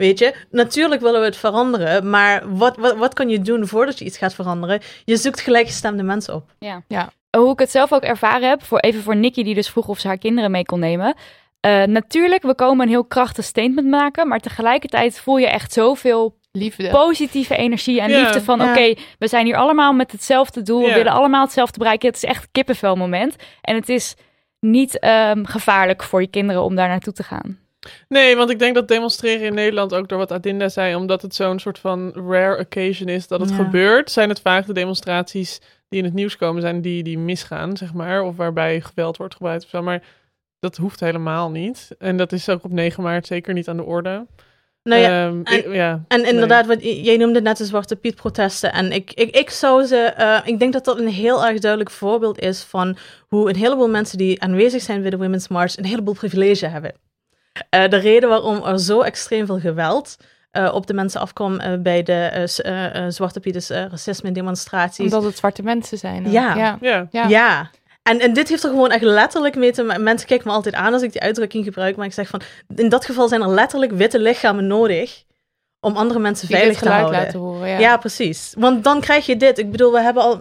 Weet je, natuurlijk willen we het veranderen, maar wat, wat, wat kan je doen voordat je iets gaat veranderen? Je zoekt gelijkgestemde mensen op. Ja. Ja. Hoe ik het zelf ook ervaren heb, voor, even voor Nikki die dus vroeg of ze haar kinderen mee kon nemen. Eh, natuurlijk, we komen een heel krachtig statement maken, maar tegelijkertijd voel je echt zoveel Liefde. positieve energie en Ja. liefde van Ja. oké, we zijn hier allemaal met hetzelfde doel, we willen allemaal hetzelfde bereiken. Het is echt kippenvel moment en het is niet ehm, gevaarlijk voor je kinderen om daar naartoe te gaan. Nee, want ik denk dat demonstreren in Nederland, ook door wat Adinda zei, omdat het zo'n soort van rare occasion is dat het Ja. gebeurt, zijn het vaak de demonstraties die in het nieuws komen, zijn die die misgaan, zeg maar. Of waarbij geweld wordt gebruikt of zo. Maar dat hoeft helemaal niet. En dat is ook op 9 maart zeker niet aan de orde. Nou ja, Ehm, en- ik- ja, En nee. inderdaad, wat, jij noemde net de Zwarte Piet protesten. En ik, ik, ik zou ze, eh, ik denk dat dat een heel erg duidelijk voorbeeld is van hoe een heleboel mensen die aanwezig zijn bij de Women's March een heleboel privilege hebben. Eh, de reden waarom er zo extreem veel geweld eh, op de mensen afkwam eh, bij de eh, eh, eh, Zwarte Piet is, eh, racisme demonstraties. Omdat het zwarte mensen zijn. ook. Ja. ja. Ja, Ja. Ja. En, en dit heeft er gewoon echt letterlijk mee te maken. Mensen kijken me altijd aan als ik die uitdrukking gebruik. Maar ik zeg van, in dat geval zijn er letterlijk witte lichamen nodig om andere mensen Die veilig te houden. laten horen. Ja. Ja. precies. Want dan krijg je dit. Ik bedoel, we hebben al,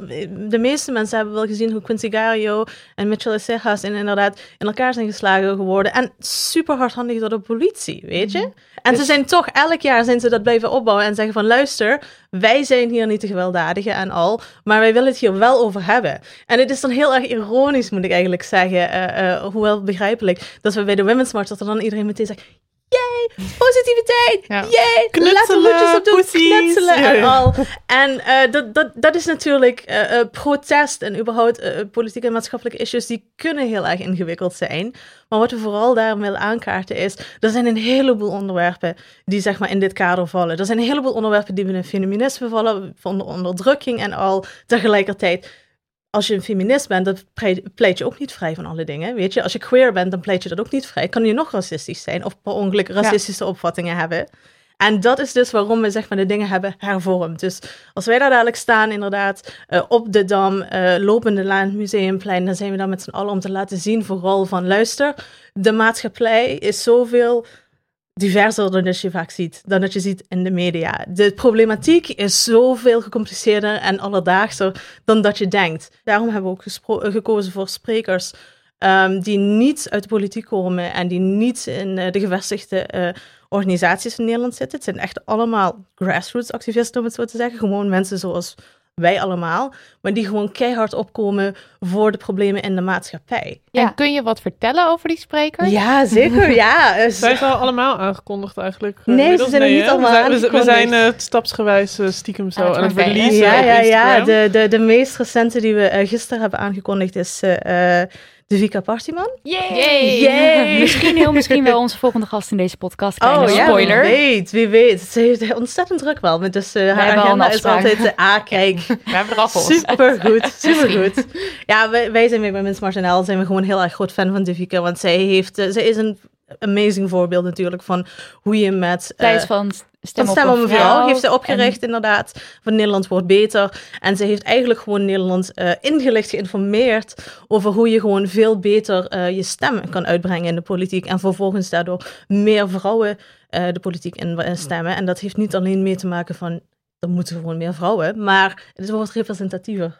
de meeste mensen hebben wel gezien hoe Quincy Gario en Mitchell Cejas in inderdaad in elkaar zijn geslagen geworden. En super hardhandig door de politie, weet je? En ze zijn toch, elk jaar zijn ze dat blijven opbouwen en zeggen van luister, wij zijn hier niet de gewelddadigen en al, maar wij willen het hier wel over hebben. En het is dan heel erg ironisch, moet ik eigenlijk zeggen, eh, eh, hoewel begrijpelijk, dat we bij de Women's March, dat er dan iedereen meteen zegt, yay, positiviteit, Ja. yay, Knutselen, laten we op doen, poesies. knutselen en al. En eh, dat, dat, dat is natuurlijk eh, eh, protest en überhaupt politieke en maatschappelijke issues, die kunnen heel erg ingewikkeld zijn. Maar wat we vooral daarom willen aankaarten is, er zijn een heleboel onderwerpen die zeg maar in dit kader vallen. Er zijn een heleboel onderwerpen die binnen feminisme vallen, van onderdrukking en al. Tegelijkertijd, als je een feminist bent, dan pleit- je ook niet vrij van alle dingen, weet je. Als je queer bent, dan pleit je dat ook niet vrij. Kan je nog racistisch zijn of per ongeluk racistische opvattingen hebben. En dat is dus waarom we zeg maar de dingen hebben hervormd. Dus als wij daar dadelijk staan, inderdaad, eh, op de Dam, eh, lopende laan, museumplein, dan zijn we daar met z'n allen om te laten zien, vooral van luister, de maatschappij is zoveel diverser dan dat je vaak ziet, dan dat je ziet in de media. De problematiek is zoveel gecompliceerder en alledaagser dan dat je denkt. Daarom hebben we ook eh, gekozen voor sprekers ehm, die niet uit de politiek komen en die niet in eh, de gevestigde eh, organisaties in Nederland zitten. Het zijn echt allemaal grassroots activisten, om het zo te zeggen. Gewoon mensen zoals wij allemaal, maar die gewoon keihard opkomen voor de problemen in de maatschappij. Ja. En kun je wat vertellen over die sprekers? Ja, zeker. Ja, eh, Zijn ze al allemaal aangekondigd eigenlijk? eh, Nee, ze zijn er niet hè? allemaal we zijn, we zijn- We aangekondigd. zijn eh, stapsgewijs stiekem zo Aan het aan het vervelen. releasen Ja, ja, ja. De, de, de meest recente die we gisteren hebben aangekondigd is eh eh, de Vika Partyman. Yay! Yay! misschien heel misschien wel onze volgende gast in deze podcast. Kleine Oh, ja, spoiler. wie weet, wie weet. Ze heeft ontzettend druk wel. met Dus eh, haar hebben al agenda is altijd... eh, ah, kijk. We hebben er al volgens. Supergoed, supergoed. Ja, wij, wij zijn bij Women's March NL zijn we gewoon heel erg groot fan van Devika. Want zij, heeft, eh, zij is een amazing voorbeeld natuurlijk van hoe je met... eh, Tijd van stem, van Stem op een vrouw heeft ze opgericht, inderdaad. Van Nederland wordt beter. En ze heeft eigenlijk gewoon Nederland eh, ingelicht, geïnformeerd over hoe je gewoon veel beter eh, je stem kan uitbrengen in de politiek. En vervolgens daardoor meer vrouwen eh, de politiek in stemmen. En dat heeft niet alleen mee te maken van, er moeten gewoon meer vrouwen, maar het wordt representatiever.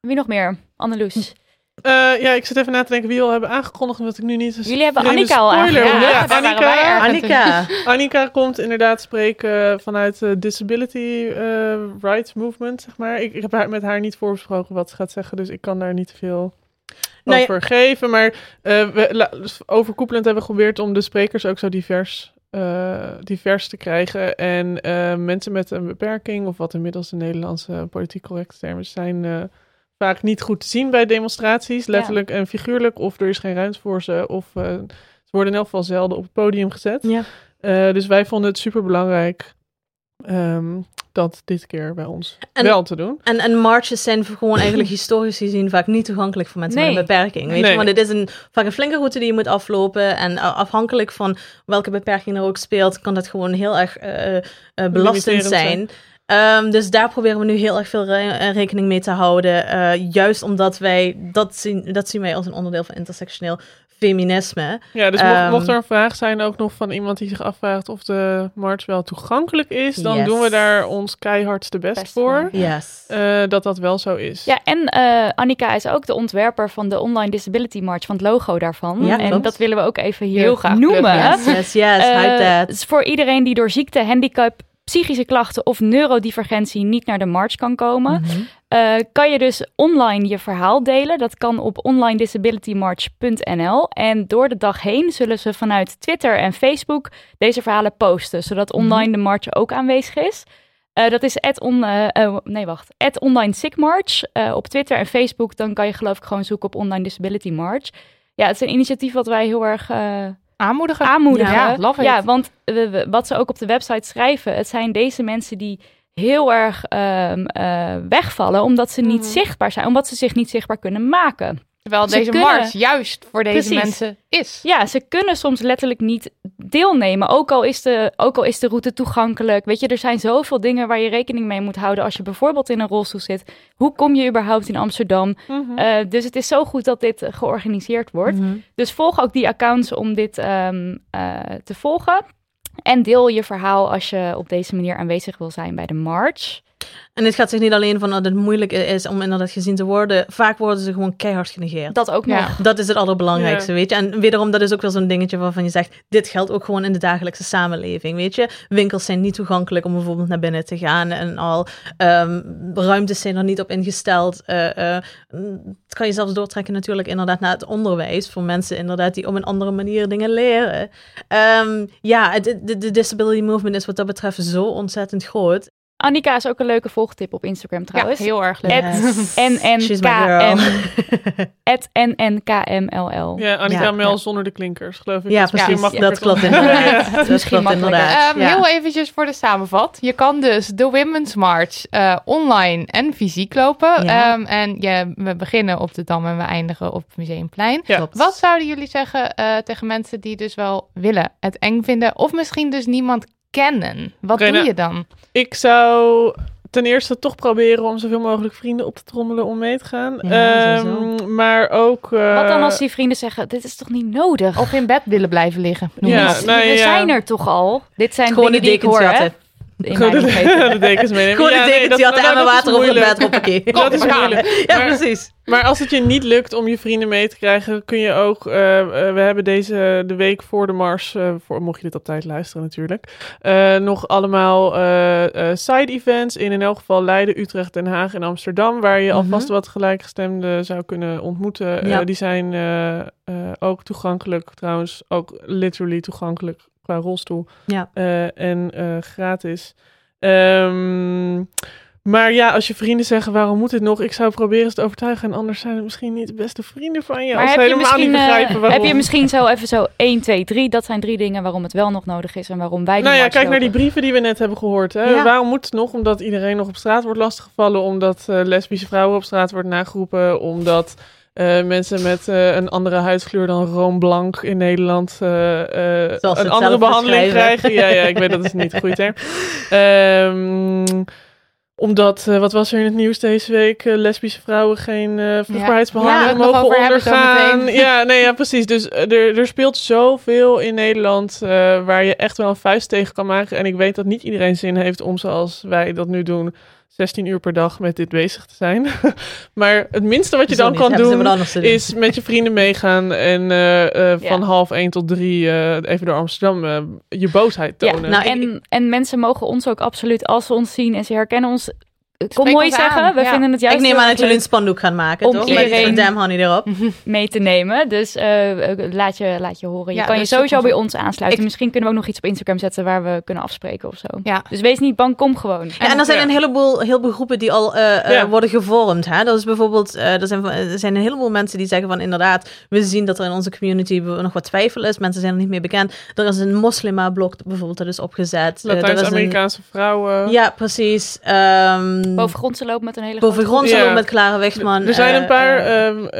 Wie nog meer? Anneloes. Eh, ja, ik zit even na te denken wie we al hebben aangekondigd, omdat ik nu niet... Jullie hebben Annika al aangekondigd. Ja, daar waren wij erg Annika. Annika komt inderdaad spreken vanuit de Disability eh, Rights Movement, zeg maar. Ik, ik heb haar, met haar niet voorbesproken wat ze gaat zeggen, dus ik kan daar niet veel Nou ja- over geven. Maar eh, we, la- dus overkoepelend hebben we geprobeerd om de sprekers ook zo divers, eh, divers te krijgen. En eh, mensen met een beperking, of wat inmiddels de Nederlandse politiek correcte termen zijn... eh, vaak niet goed te zien bij demonstraties, letterlijk en figuurlijk. Of er is geen ruimte voor ze, of eh, ze worden in elk geval zelden op het podium gezet. Ja. Eh, dus wij vonden het super belangrijk dat dit keer bij ons En- wel te doen. En, en marches zijn gewoon eigenlijk historisch gezien vaak niet toegankelijk voor mensen Nee. met een beperking. Weet Nee. je? Want het is een, vaak een flinke route die je moet aflopen. En uh, afhankelijk van welke beperking er ook speelt, kan dat gewoon heel erg eh, eh, belastend zijn. Ehm, dus daar proberen we nu heel erg veel re- eh, rekening mee te houden. eh, juist omdat wij, dat zien, dat zien wij als een onderdeel van intersectioneel feminisme. Ja, dus mocht, Ehm, mocht er een vraag zijn ook nog van iemand die zich afvraagt of de march wel toegankelijk is, dan Yes. doen we daar ons keihardste best, Best voor. Yes. eh, dat dat wel zo is. Ja, en eh, Annika is ook de ontwerper van de Online Disability March, van het logo daarvan. Ja, en klopt. dat willen we ook even hier Heel graag noemen. Yes, yes, yes. That. het is voor iedereen die door ziekte, handicap, psychische klachten of neurodivergentie niet naar de march kan komen, Mhm. eh, kan je dus online je verhaal delen. Dat kan op onlinedisabilitymarch.nl. En door de dag heen zullen ze vanuit Twitter en Facebook deze verhalen posten, zodat online de march ook aanwezig is. Eh, dat is at on, eh, nee, wacht. At online sick march op Twitter en Facebook. Dan kan je geloof ik gewoon zoeken op online disability march. Ja, het is een initiatief wat wij heel erg Aanmoedigen. aanmoedigen. Ja, love it. Ja, want we- we- wat ze ook op de website schrijven, het zijn deze mensen die heel erg ehm, eh, wegvallen omdat ze niet Mhm. zichtbaar zijn, omdat ze zich niet zichtbaar kunnen maken. Terwijl Ze deze kunnen- march juist voor deze Precies. mensen is. Ja, ze kunnen soms letterlijk niet deelnemen, ook al, is de, ook al is de route toegankelijk. Weet je, er zijn zoveel dingen waar je rekening mee moet houden als je bijvoorbeeld in een rolstoel zit. Hoe kom je überhaupt in Amsterdam? Mhm. Eh, dus het is zo goed dat dit eh, georganiseerd wordt. Mhm. Dus volg ook die accounts om dit ehm, eh, te volgen. En deel je verhaal als je op deze manier aanwezig wil zijn bij de march. En het gaat zich niet alleen van dat het moeilijk is om inderdaad gezien te worden. Vaak worden ze gewoon keihard genegeerd. Dat ook Ja. nog. Dat is het allerbelangrijkste, weet je. En wederom, dat is ook wel zo'n dingetje waarvan je zegt... dit geldt ook gewoon in de dagelijkse samenleving, weet je. Winkels zijn niet toegankelijk om bijvoorbeeld naar binnen te gaan en al. Ehm, ruimtes zijn er niet op ingesteld. Eh, eh, het kan je zelfs doortrekken natuurlijk inderdaad naar het onderwijs... voor mensen inderdaad die op een andere manier dingen leren. Ehm, ja, de disability movement is wat dat betreft zo ontzettend groot. Annika is ook een leuke volgtip op Instagram Ja, trouwens. heel erg leuk. Yes. NNKM. At NNKMLL. Ja, Annika Ja, Mel ja. zonder de klinkers, geloof ik. Ja, is misschien precies. makkelijker Dat klopt inderdaad. Dat klopt inderdaad. Ehm, Ja. Heel eventjes voor de samenvat. Je kan dus de Women's March eh, online en fysiek lopen. Ja. Ehm, en je, we beginnen op de Dam en we eindigen op het Museumplein. Ja. Klopt. Wat zouden jullie zeggen eh, tegen mensen die dus wel willen het eng vinden of misschien dus niemand kennen? Wat doe je dan? Ik zou ten eerste toch proberen om zoveel mogelijk vrienden op te trommelen om mee te gaan. Ja, Ehm, maar ook... eh, Wat dan als die vrienden zeggen, dit is toch niet nodig? Of in bed willen blijven liggen? Ja, nou we ja. zijn er toch al? Dit zijn Gewoon de dingen die ik hoor. In de, dekens meenemen. Gewoon Ja, de dekens nou, dat is water over het bed, hoppakee. Dat is moeilijk. Ja, Maar- precies. Maar als het je niet lukt om je vrienden mee te krijgen, kun je ook. eh, eh, we hebben deze de week voor de mars, eh, voor, mocht je dit op tijd luisteren natuurlijk, nog allemaal side events in in elk geval Leiden, Utrecht, Den Haag en Amsterdam, waar je Mhm. alvast wat gelijkgestemden zou kunnen ontmoeten. Ja. Die zijn ook toegankelijk, trouwens ook literally toegankelijk qua rolstoel Ja. eh, en eh, gratis. Ehm, maar ja, als je vrienden zeggen, waarom moet dit nog? Ik zou proberen ze te overtuigen. En anders zijn het misschien niet de beste vrienden van je. Maar als ze heb je, helemaal niet eh, begrijpen waarom. heb je misschien zo even zo 1, 2, 3. Dat zijn drie dingen waarom het wel nog nodig is en waarom wij Nou ja, kijk naar die brieven die we net hebben gehoord. Hè? Ja. Waarom moet het nog? Omdat iedereen nog op straat wordt lastiggevallen. Omdat lesbische vrouwen op straat worden nageroepen. Omdat eh, mensen met eh, een andere huidskleur dan roomblank in Nederland eh, een andere behandeling krijgen. Ja, ja, ik weet dat is niet een goede term. Omdat, wat was er in het nieuws deze week? Lesbische vrouwen geen eh Ja, vruchtbaarheidsbehandeling nog mogen ondergaan. Ja, nee, ja, precies. Dus er, er speelt zoveel in Nederland waar je echt wel een vuist tegen kan maken. En ik weet dat niet iedereen zin heeft om zoals wij dat nu doen, 16 uur per dag met dit bezig te zijn. maar het minste wat je dan niet, kan doen is met je vrienden meegaan en eh, eh, Ja. van half één tot drie eh, even door Amsterdam eh, je boosheid Ja, tonen. nou, ik- en, en mensen mogen ons ook absoluut, als ze ons zien en ze herkennen ons, kom mooi zeggen. aan, We ja. vinden het juist ik neem aan dat jullie een spandoek gaan maken, Om toch? iedereen- Met Damn Honey erop. mee te nemen. Dus eh, laat, je, laat je horen. Je Ja, kan je sowieso bij ons aansluiten. Ik- Misschien kunnen we ook nog iets op Instagram zetten waar we kunnen afspreken of zo. Ja. Dus wees niet bang, kom gewoon. Ja, en er zijn een heleboel, heleboel groepen die al eh, eh, worden gevormd. Hè? Dat is bijvoorbeeld, eh, er, zijn, er zijn een heleboel mensen die zeggen van inderdaad, we zien dat er in onze community nog wat twijfel is. Mensen zijn er niet meer bekend. Er is een moslima-blok bijvoorbeeld, dat is opgezet. Latijns-Amerikaanse vrouwen. Ja, precies. Ehm Bovengrondse lopen met een hele bovengrond Ja. zullen we met Clara Wichtman. Er zijn eh, een paar. eh, ehm, eh,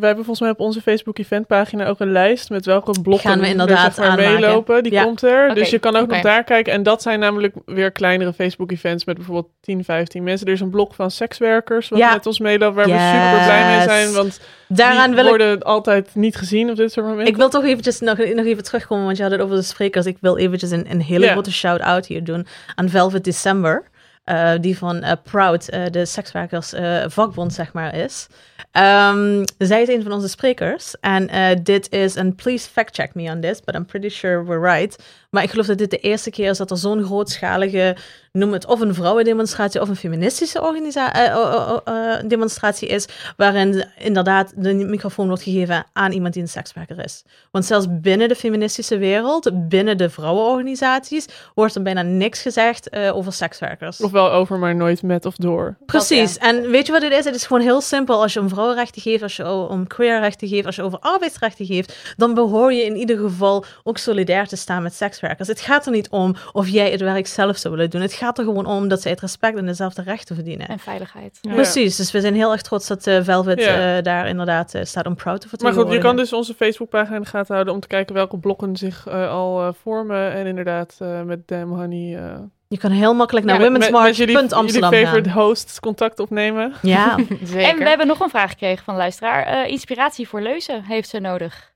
we hebben volgens mij op onze Facebook eventpagina ook een lijst met welke blokken Gaan we er, inderdaad zeg meelopen. Die Ja. komt er. Dus je kan ook nog daar kijken. En dat zijn namelijk weer kleinere Facebook events met bijvoorbeeld 10, 15 mensen. Er is een blok van sekswerkers wat Ja. met ons meeloopt, waar we super blij mee zijn. Want daaraan die wil ik worden altijd niet gezien op dit soort momenten. Ik wil toch eventjes nog, nog even terugkomen, want je had het over de sprekers. Ik wil eventjes een, een hele Ja. grote shout-out hier doen aan Velvet December. Eh, die van eh, Proud, eh, de sekswerkers eh, vakbond, zeg maar, is. Ehm, zij is een van onze sprekers. En dit is, en please fact-check me on this, but I'm pretty sure we're right. Maar ik geloof dat dit de eerste keer is dat er zo'n grootschalige, noem het of een vrouwendemonstratie of een feministische organisa- eh, oh, eh, demonstratie is, waarin inderdaad de microfoon wordt gegeven aan iemand die een sekswerker is. Want zelfs binnen de feministische wereld, binnen de vrouwenorganisaties, wordt er bijna niks gezegd eh, over sekswerkers. Ofwel over, maar nooit met of door. Precies. En weet je wat het is? Het is gewoon heel simpel. Als je om vrouwenrechten geeft, als je om queerrechten geeft, als je over arbeidsrechten geeft, dan behoor je in ieder geval ook solidair te staan met sekswerkers. Het gaat er niet om of jij het werk zelf zou willen doen. Het gaat er gewoon om dat zij het respect en dezelfde rechten verdienen. En veiligheid. Ja. Precies. Dus we zijn heel erg trots dat eh, Velvet Ja. eh, daar inderdaad eh, staat om proud te Maar vertegenwoordigen. goed, je kan dus onze Facebookpagina in de gaten houden om te kijken welke blokken zich eh, al eh, vormen. En inderdaad eh, met Damn Honey... eh, Je kan heel makkelijk naar met- met jullie, jullie gaan. favorite host contact opnemen. Ja. Zeker. En we hebben nog een vraag gekregen van luisteraar. Eh, inspiratie voor leuzen heeft ze nodig.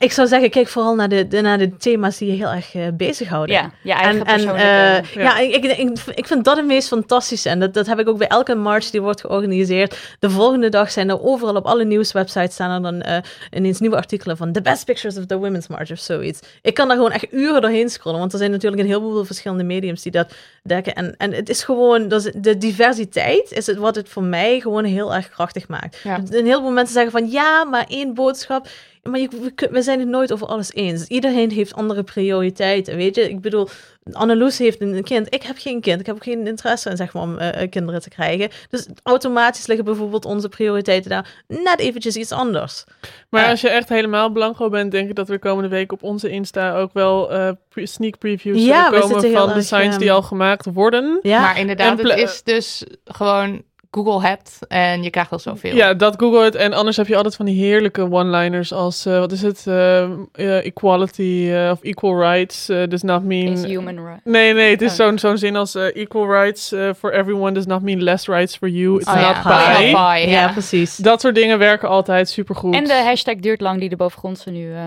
Ik zou zeggen, kijk vooral naar de, de, naar de thema's die je heel erg eh, bezighouden. Ja, je eigen En, en persoonlijke... eh, Ja. ja, ik, ik, ik, vind dat het meest fantastische. En dat, dat heb ik ook bij elke march die wordt georganiseerd. De volgende dag zijn er overal op alle nieuwswebsites staan er dan eh, ineens nieuwe artikelen van The Best Pictures of the Women's March of zoiets. Ik kan daar gewoon echt uren doorheen scrollen. Want er zijn natuurlijk een heleboel verschillende mediums die dat dekken. En, en het is gewoon, dat is, de diversiteit is het wat het voor mij gewoon heel erg krachtig maakt. Ja. Een heleboel mensen zeggen van ja, maar één boodschap. Maar je, we, we zijn het nooit over alles eens. Iedereen heeft andere prioriteiten, weet je. Ik bedoel, Anneloes heeft een kind. Ik heb geen kind. Ik heb ook geen interesse in, zeg maar, om eh, eh, kinderen te krijgen. Dus automatisch liggen bijvoorbeeld onze prioriteiten daar net eventjes iets anders. Maar als je echt helemaal blanco bent, denk ik dat we komende week op onze Insta ook wel eh, pre- sneak previews Ja, komen van erg, designs die al gemaakt worden. Ja, Maar inderdaad, het is dus gewoon Google hebt en je krijgt al zoveel. Ja, dat Google het. En anders heb je altijd van die heerlijke one-liners als, eh, wat is het? Eh, eh, equality eh, of equal rights eh, does not mean... is human right. Nee, nee, het is Oh. zo'n zo'n zin als equal rights for everyone does not mean less rights for you. It's Oh not ja, by. by, ja, ja. precies. Dat soort dingen werken altijd supergoed. En de hashtag duurt lang die de bovengrondse nu... eh,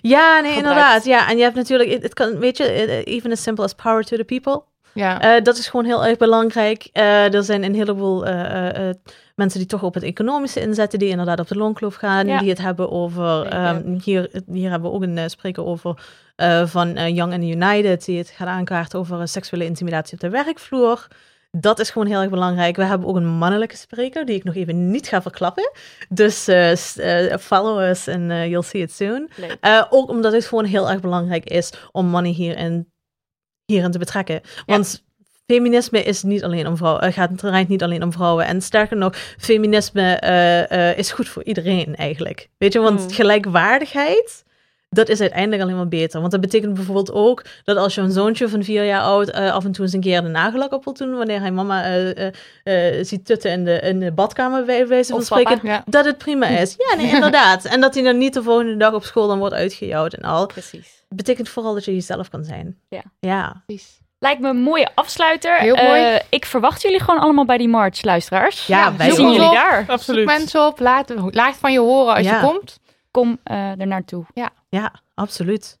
Ja, nee, gebruikt. inderdaad. Ja, en je hebt natuurlijk, het, kan, weet je, even as simple as power to the people. Ja. Eh, dat is gewoon heel erg belangrijk. Eh, er zijn een heleboel eh, mensen die toch op het economische inzetten, die inderdaad op de loonkloof gaan, Ja. die het hebben over. Ehm, hier, hier hebben we ook een spreker over van Young and United, die het gaat aankaarten over seksuele intimidatie op de werkvloer. Dat is gewoon heel erg belangrijk. We hebben ook een mannelijke spreker, die ik nog even niet ga verklappen. Dus follow us and you'll see it soon. ook omdat het gewoon heel erg belangrijk is om mannen hierin, hierin te betrekken. Want feminisme is niet alleen om vrouwen, gaat het draait niet alleen om vrouwen. En sterker nog, feminisme eh, eh, is goed voor iedereen eigenlijk. Weet je, want Hmm. gelijkwaardigheid, dat is uiteindelijk alleen maar beter. Want dat betekent bijvoorbeeld ook dat als je een zoontje van vier jaar oud eh, af en toe eens een keer de nagellak op wil doen, wanneer hij mama eh, eh, eh, ziet tutten in de, in de badkamer bij wijze van Of papa, spreken, ja. dat het prima is. Ja, nee, inderdaad. En dat hij dan niet de volgende dag op school dan wordt uitgejouwd en al. Precies. Betekent vooral dat je jezelf kan zijn. Ja. Ja. Precies. Lijkt me een mooie afsluiter. Heel mooi. Eh, ik verwacht jullie gewoon allemaal bij die march, luisteraars. Ja, wij We zien jullie Op. daar. Zoek Absoluut. mensen op, laat, laat van je horen als Ja. je komt. Kom eh er naartoe. Ja, absoluut.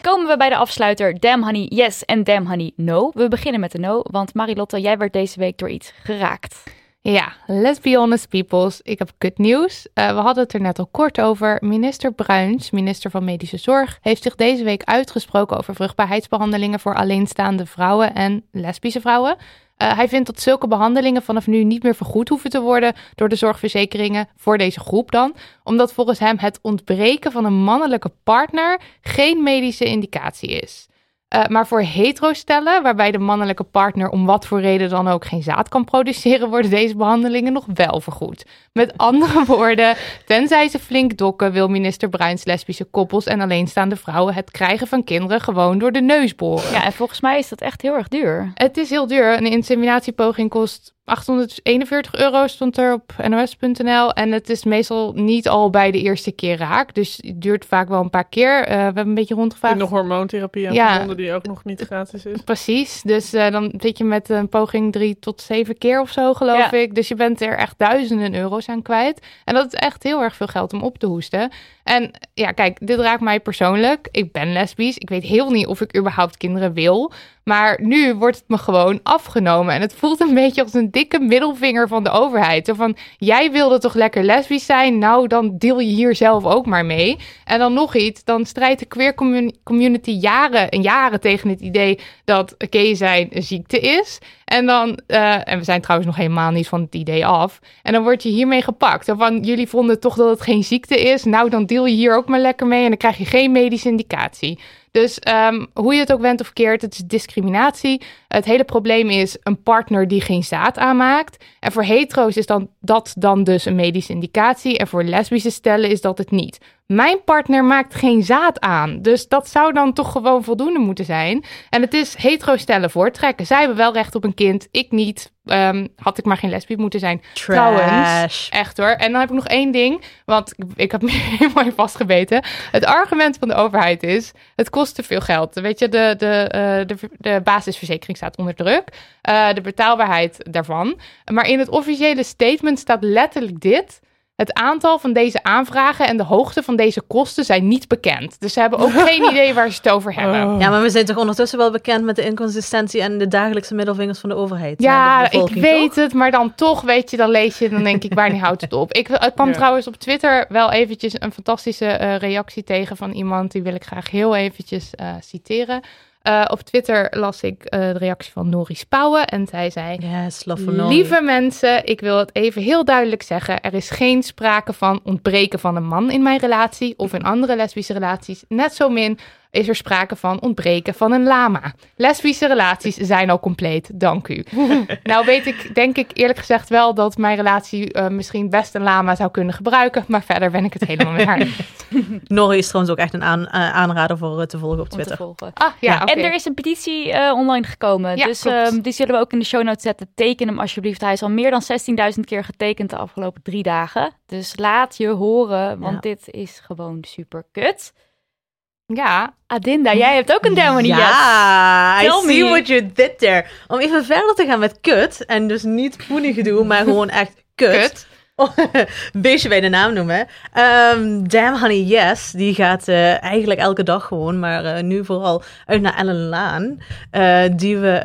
Komen we bij de afsluiter Damn Honey Yes en Damn Honey No. We beginnen met de No, want Marilotte, jij werd deze week door iets geraakt. Ja, let's be honest peoples. Ik heb kut nieuws. Eh, we hadden het er net al kort over. Minister Bruins, minister van Medische Zorg, heeft zich deze week uitgesproken over vruchtbaarheidsbehandelingen voor alleenstaande vrouwen en lesbische vrouwen. Eh, hij vindt dat zulke behandelingen vanaf nu niet meer vergoed hoeven te worden door de zorgverzekeringen voor deze groep dan, omdat volgens hem het ontbreken van een mannelijke partner geen medische indicatie is. Eh, maar voor hetero-stellen, waarbij de mannelijke partner om wat voor reden dan ook geen zaad kan produceren, worden deze behandelingen nog wel vergoed. Met andere woorden, tenzij ze flink dokken, wil minister Bruins lesbische koppels en alleenstaande vrouwen het krijgen van kinderen gewoon door de neus boren. Ja, en volgens mij is dat echt heel erg duur. Het is heel duur. Een inseminatiepoging kost 841 euro, stond er op nos.nl. En het is meestal niet al bij de eerste keer raak. Dus het duurt vaak wel een paar keer. Eh, we hebben een beetje rondgevraagd. nog hormoontherapie aan Ja. die ook nog niet gratis is. Precies, dus eh, dan zit je met een poging drie tot zeven keer of zo, geloof Ja. ik. Dus je bent er echt duizenden euro's aan kwijt. En dat is echt heel erg veel geld om op te hoesten. En ja, kijk, dit raakt mij persoonlijk. Ik ben lesbisch. Ik weet heel niet of ik überhaupt kinderen wil. Maar nu wordt het me gewoon afgenomen. En het voelt een beetje als een dikke middelvinger van de overheid. Zo van, jij wilde toch lekker lesbisch zijn? Nou, dan deel je hier zelf ook maar mee. En dan nog iets, dan strijdt de queer commun- community jaren en jaren tegen het idee dat gay zijn een ziekte is. En dan, eh, en we zijn trouwens nog helemaal niet van het idee af. En dan word je hiermee gepakt. Zo van, jullie vonden toch dat het geen ziekte is? Nou, dan deel je hier ook maar lekker mee en dan krijg je geen medische indicatie. Dus ehm, hoe je het ook went of keert, het is discriminatie. Het hele probleem is een partner die geen zaad aanmaakt. En voor hetero's is dan, dat dan dus een medische indicatie. En voor lesbische stellen is dat het niet. Mijn partner maakt geen zaad aan. Dus dat zou dan toch gewoon voldoende moeten zijn. En het is hetero stellen voortrekken. Zij hebben wel recht op een kind, ik niet. Ehm, had ik maar geen lesbisch moeten zijn. Trouwens, Trash. Echt hoor. En dan heb ik nog één ding, want ik, ik heb me helemaal vastgebeten. Het argument van de overheid is, het kost te veel geld. Weet je, de, de, eh, de, de basisverzekering staat onder druk. Eh, de betaalbaarheid daarvan. Maar in het officiële statement staat letterlijk dit. Het aantal van deze aanvragen en de hoogte van deze kosten zijn niet bekend. Dus ze hebben ook geen idee waar ze het over hebben. Oh. Ja, maar we zijn toch ondertussen wel bekend met de inconsistentie en de dagelijkse middelvingers van de overheid. Ja, de ik weet toch? het, maar dan toch, weet je, dan lees je, dan denk ik, waar niet houdt het op. Ik, ik kwam Ja. trouwens op Twitter wel eventjes een fantastische eh, reactie tegen van iemand, die wil ik graag heel eventjes eh, citeren. Eh, op Twitter las ik eh, de reactie van Nori Spouwen en zij zei... Yes. Lieve mensen, ik wil het even heel duidelijk zeggen. Er is geen sprake van ontbreken van een man in mijn relatie of in andere lesbische relaties. Net zo min is er sprake van ontbreken van een lama. Lesbische relaties zijn al compleet, dank u. nou weet ik, denk ik eerlijk gezegd wel dat mijn relatie eh, misschien best een lama zou kunnen gebruiken. Maar verder ben ik het helemaal met haar. eens. Nori is trouwens ook echt een aan, eh, aanrader voor eh, te volgen op Twitter. volgen. Ah, ja. En er is een petitie eh, online gekomen. Ja, dus ehm, die zullen we ook in de show notes zetten. Teken hem alsjeblieft. Hij is al meer dan 16.000 keer getekend de afgelopen drie dagen. Dus laat je horen, want Ja. dit is gewoon super kut. Ja, Adinda, jij hebt ook een demo niet. Ja, I Tell see me. what you did there. Om even verder te gaan met kut. En dus niet poenengedoe, maar gewoon echt kut. kut. Beestje bij de naam noemen. Ehm Damn Honey Yes, die gaat eh, eigenlijk elke dag gewoon, maar eh, nu vooral uit naar Ellen Laan. eh, die we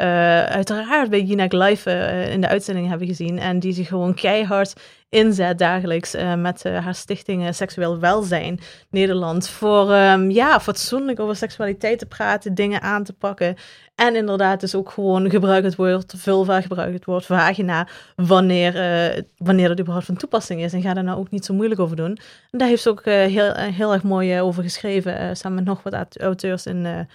uiteraard bij Jinek Live in de uitzending hebben gezien. En die zich gewoon keihard inzet dagelijks eh, met eh, haar stichting eh, Seksueel Welzijn Nederland. Voor ehm, ja, fatsoenlijk over seksualiteit te praten, dingen aan te pakken. En inderdaad dus ook gewoon gebruik het woord vulva, gebruik het woord vagina, wanneer, eh, wanneer dat überhaupt van toepassing is. En ga daar nou ook niet zo moeilijk over doen. En daar heeft ze ook heel, heel erg mooi over geschreven, samen met nog wat aut- auteurs in,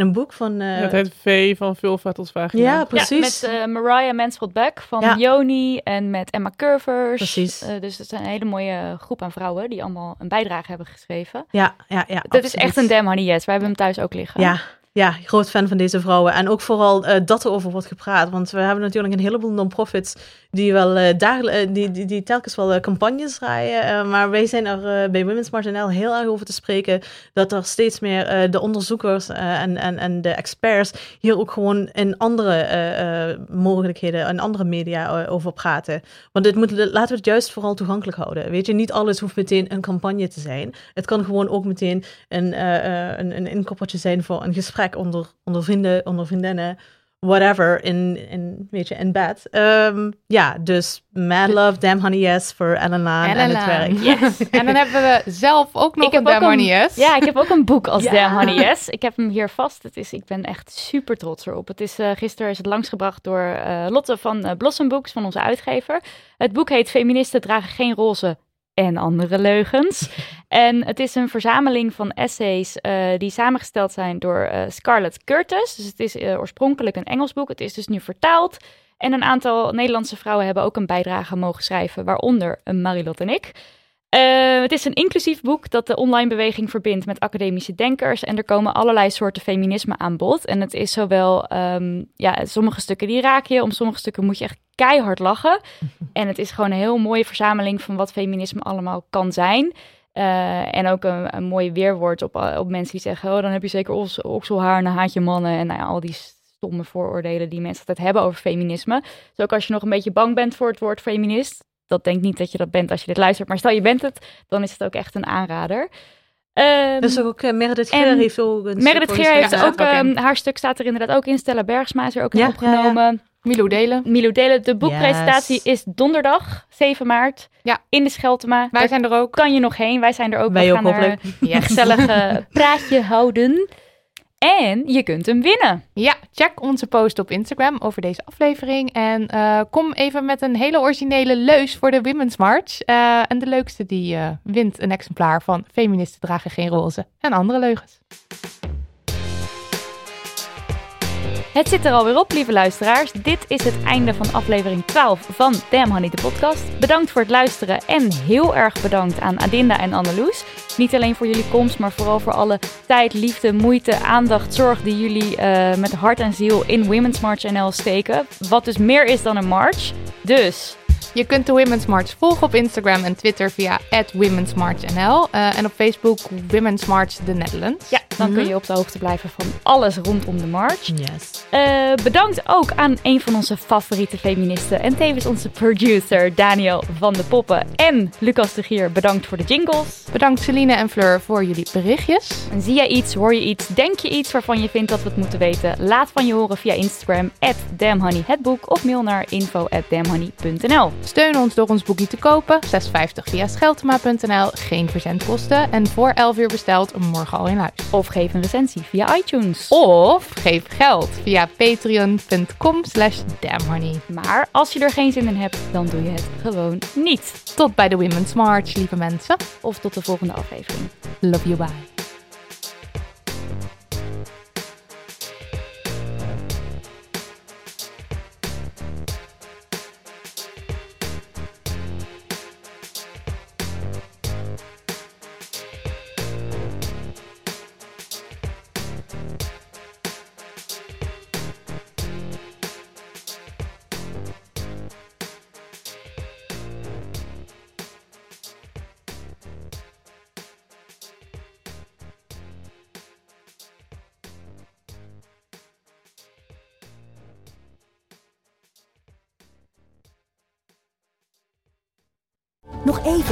een boek van... eh, het heet V van vulva tot vagina. ja, precies. Ja, met eh, Mariah Mansfield Beck van Ja. Yoni en met Emma Curvers. Precies. Eh, dus het is een hele mooie groep aan vrouwen die allemaal een bijdrage hebben geschreven. ja, ja, ja. Dat is echt een damn honey yes. Wij hebben hem thuis ook liggen. Ja, ja, groot fan van deze vrouwen. En ook vooral eh, dat er over wordt gepraat. Want we hebben natuurlijk een heleboel non-profits die, wel, eh, die, die, die telkens wel campagnes draaien. Maar wij zijn er bij Women's March NL heel erg over te spreken dat er steeds meer de onderzoekers en, en, en de experts hier ook gewoon in andere mogelijkheden en andere media over praten. Want dit moet, laten we het juist vooral toegankelijk houden. Weet je, niet alles hoeft meteen een campagne te zijn. Het kan gewoon ook meteen een, een, een inkoppertje zijn voor een gesprek onder, onder vrienden, onder vriendinnen, whatever, in, in, weet je, in bed. Ehm, ja, dus mad love, damn honey yes voor Ellen Laan en het Ellen werk. Yes. En dan hebben we zelf ook nog Ik heb een ook Damn Honey Yes. Ja, ik heb ook een boek als Ja. Damn Honey Yes. Ik heb hem hier vast. Het is, ik ben echt super trots erop. Het is, eh, gisteren is het langsgebracht door eh, Lotte van eh, Blossom Books, van onze uitgever. Het boek heet Feministen dragen geen roze en andere leugens. en het is een verzameling van essays eh, die samengesteld zijn door eh, Scarlett Curtis. Dus het is eh, oorspronkelijk een Engels boek. Het is dus nu vertaald. En een aantal Nederlandse vrouwen hebben ook een bijdrage mogen schrijven, waaronder een Marilot en ik. Eh, het is een inclusief boek dat de online beweging verbindt met academische denkers. En er komen allerlei soorten feminisme aan bod. En het is zowel, ehm, ja, sommige stukken die raken je, om sommige stukken moet je echt keihard lachen. En het is gewoon een heel mooie verzameling van wat feminisme allemaal kan zijn. Eh, en ook een, een mooi weerwoord op, eh, op mensen die zeggen: Oh, dan heb je zeker oks- okselhaar en dan haat je mannen. En nou ja, al die stomme vooroordelen die mensen altijd hebben over feminisme. Dus ook als je nog een beetje bang bent voor het woord feminist. Dat denk niet dat je dat bent als je dit luistert. Maar stel je bent het, dan is het ook echt een aanrader. Ehm, Dus ook uh, Meredith Geer heeft ook een Meredith Geer heeft ook, ehm, haar stuk staat er inderdaad ook in. Stella Bergsma is er ook in Ja, opgenomen. Milo Delen. Milo Delen. De boekpresentatie Yes. is donderdag, 7 maart. Ja. In de Scheltema. Wij Daar zijn er ook. kan je nog heen. Wij zijn er ook. Wij We ook, gaan er hopelijk. een gezellig eh, praatje houden. En je kunt hem winnen. Ja, check onze post op Instagram over deze aflevering. En eh, kom even met een hele originele leus voor de Women's March. Eh, en de leukste die eh, wint een exemplaar van Feministen dragen geen roze en andere leugens. Het zit er alweer op, lieve luisteraars. Dit is het einde van aflevering 12 van Damn Honey, de podcast. Bedankt voor het luisteren en heel erg bedankt aan Adinda en Anneloes. Niet alleen voor jullie komst, maar vooral voor alle tijd, liefde, moeite, aandacht, zorg die jullie eh, met hart en ziel in Women's March NL steken. Wat dus meer is dan een march. Dus Je kunt de Women's March volgen op Instagram en Twitter via @womensmarchnl uh, en op Facebook Women's March the Netherlands. ja, dan kun je op de hoogte blijven van alles rondom de march. Yes. Eh, bedankt ook aan een van onze favoriete feministen en tevens onze producer Daniel van de Poppen en Lucas de Gier. Bedankt voor de jingles. Bedankt Celine en Fleur voor jullie berichtjes. En zie jij iets, hoor je iets, denk je iets waarvan je vindt dat we het moeten weten? Laat van je horen via Instagram at damhoneyhetboek of mail naar info at damhoney.nl. Steun ons door ons boekje te kopen, 6,50 via scheltema.nl, geen verzendkosten en voor 11 uur besteld morgen al in huis. Of geef een recensie via iTunes. Of geef geld via patreon.com slash damnhoney. Maar als je er geen zin in hebt, dan doe je het gewoon niet. Tot bij de Women's March, lieve mensen. Of tot de volgende aflevering. Love you, bye.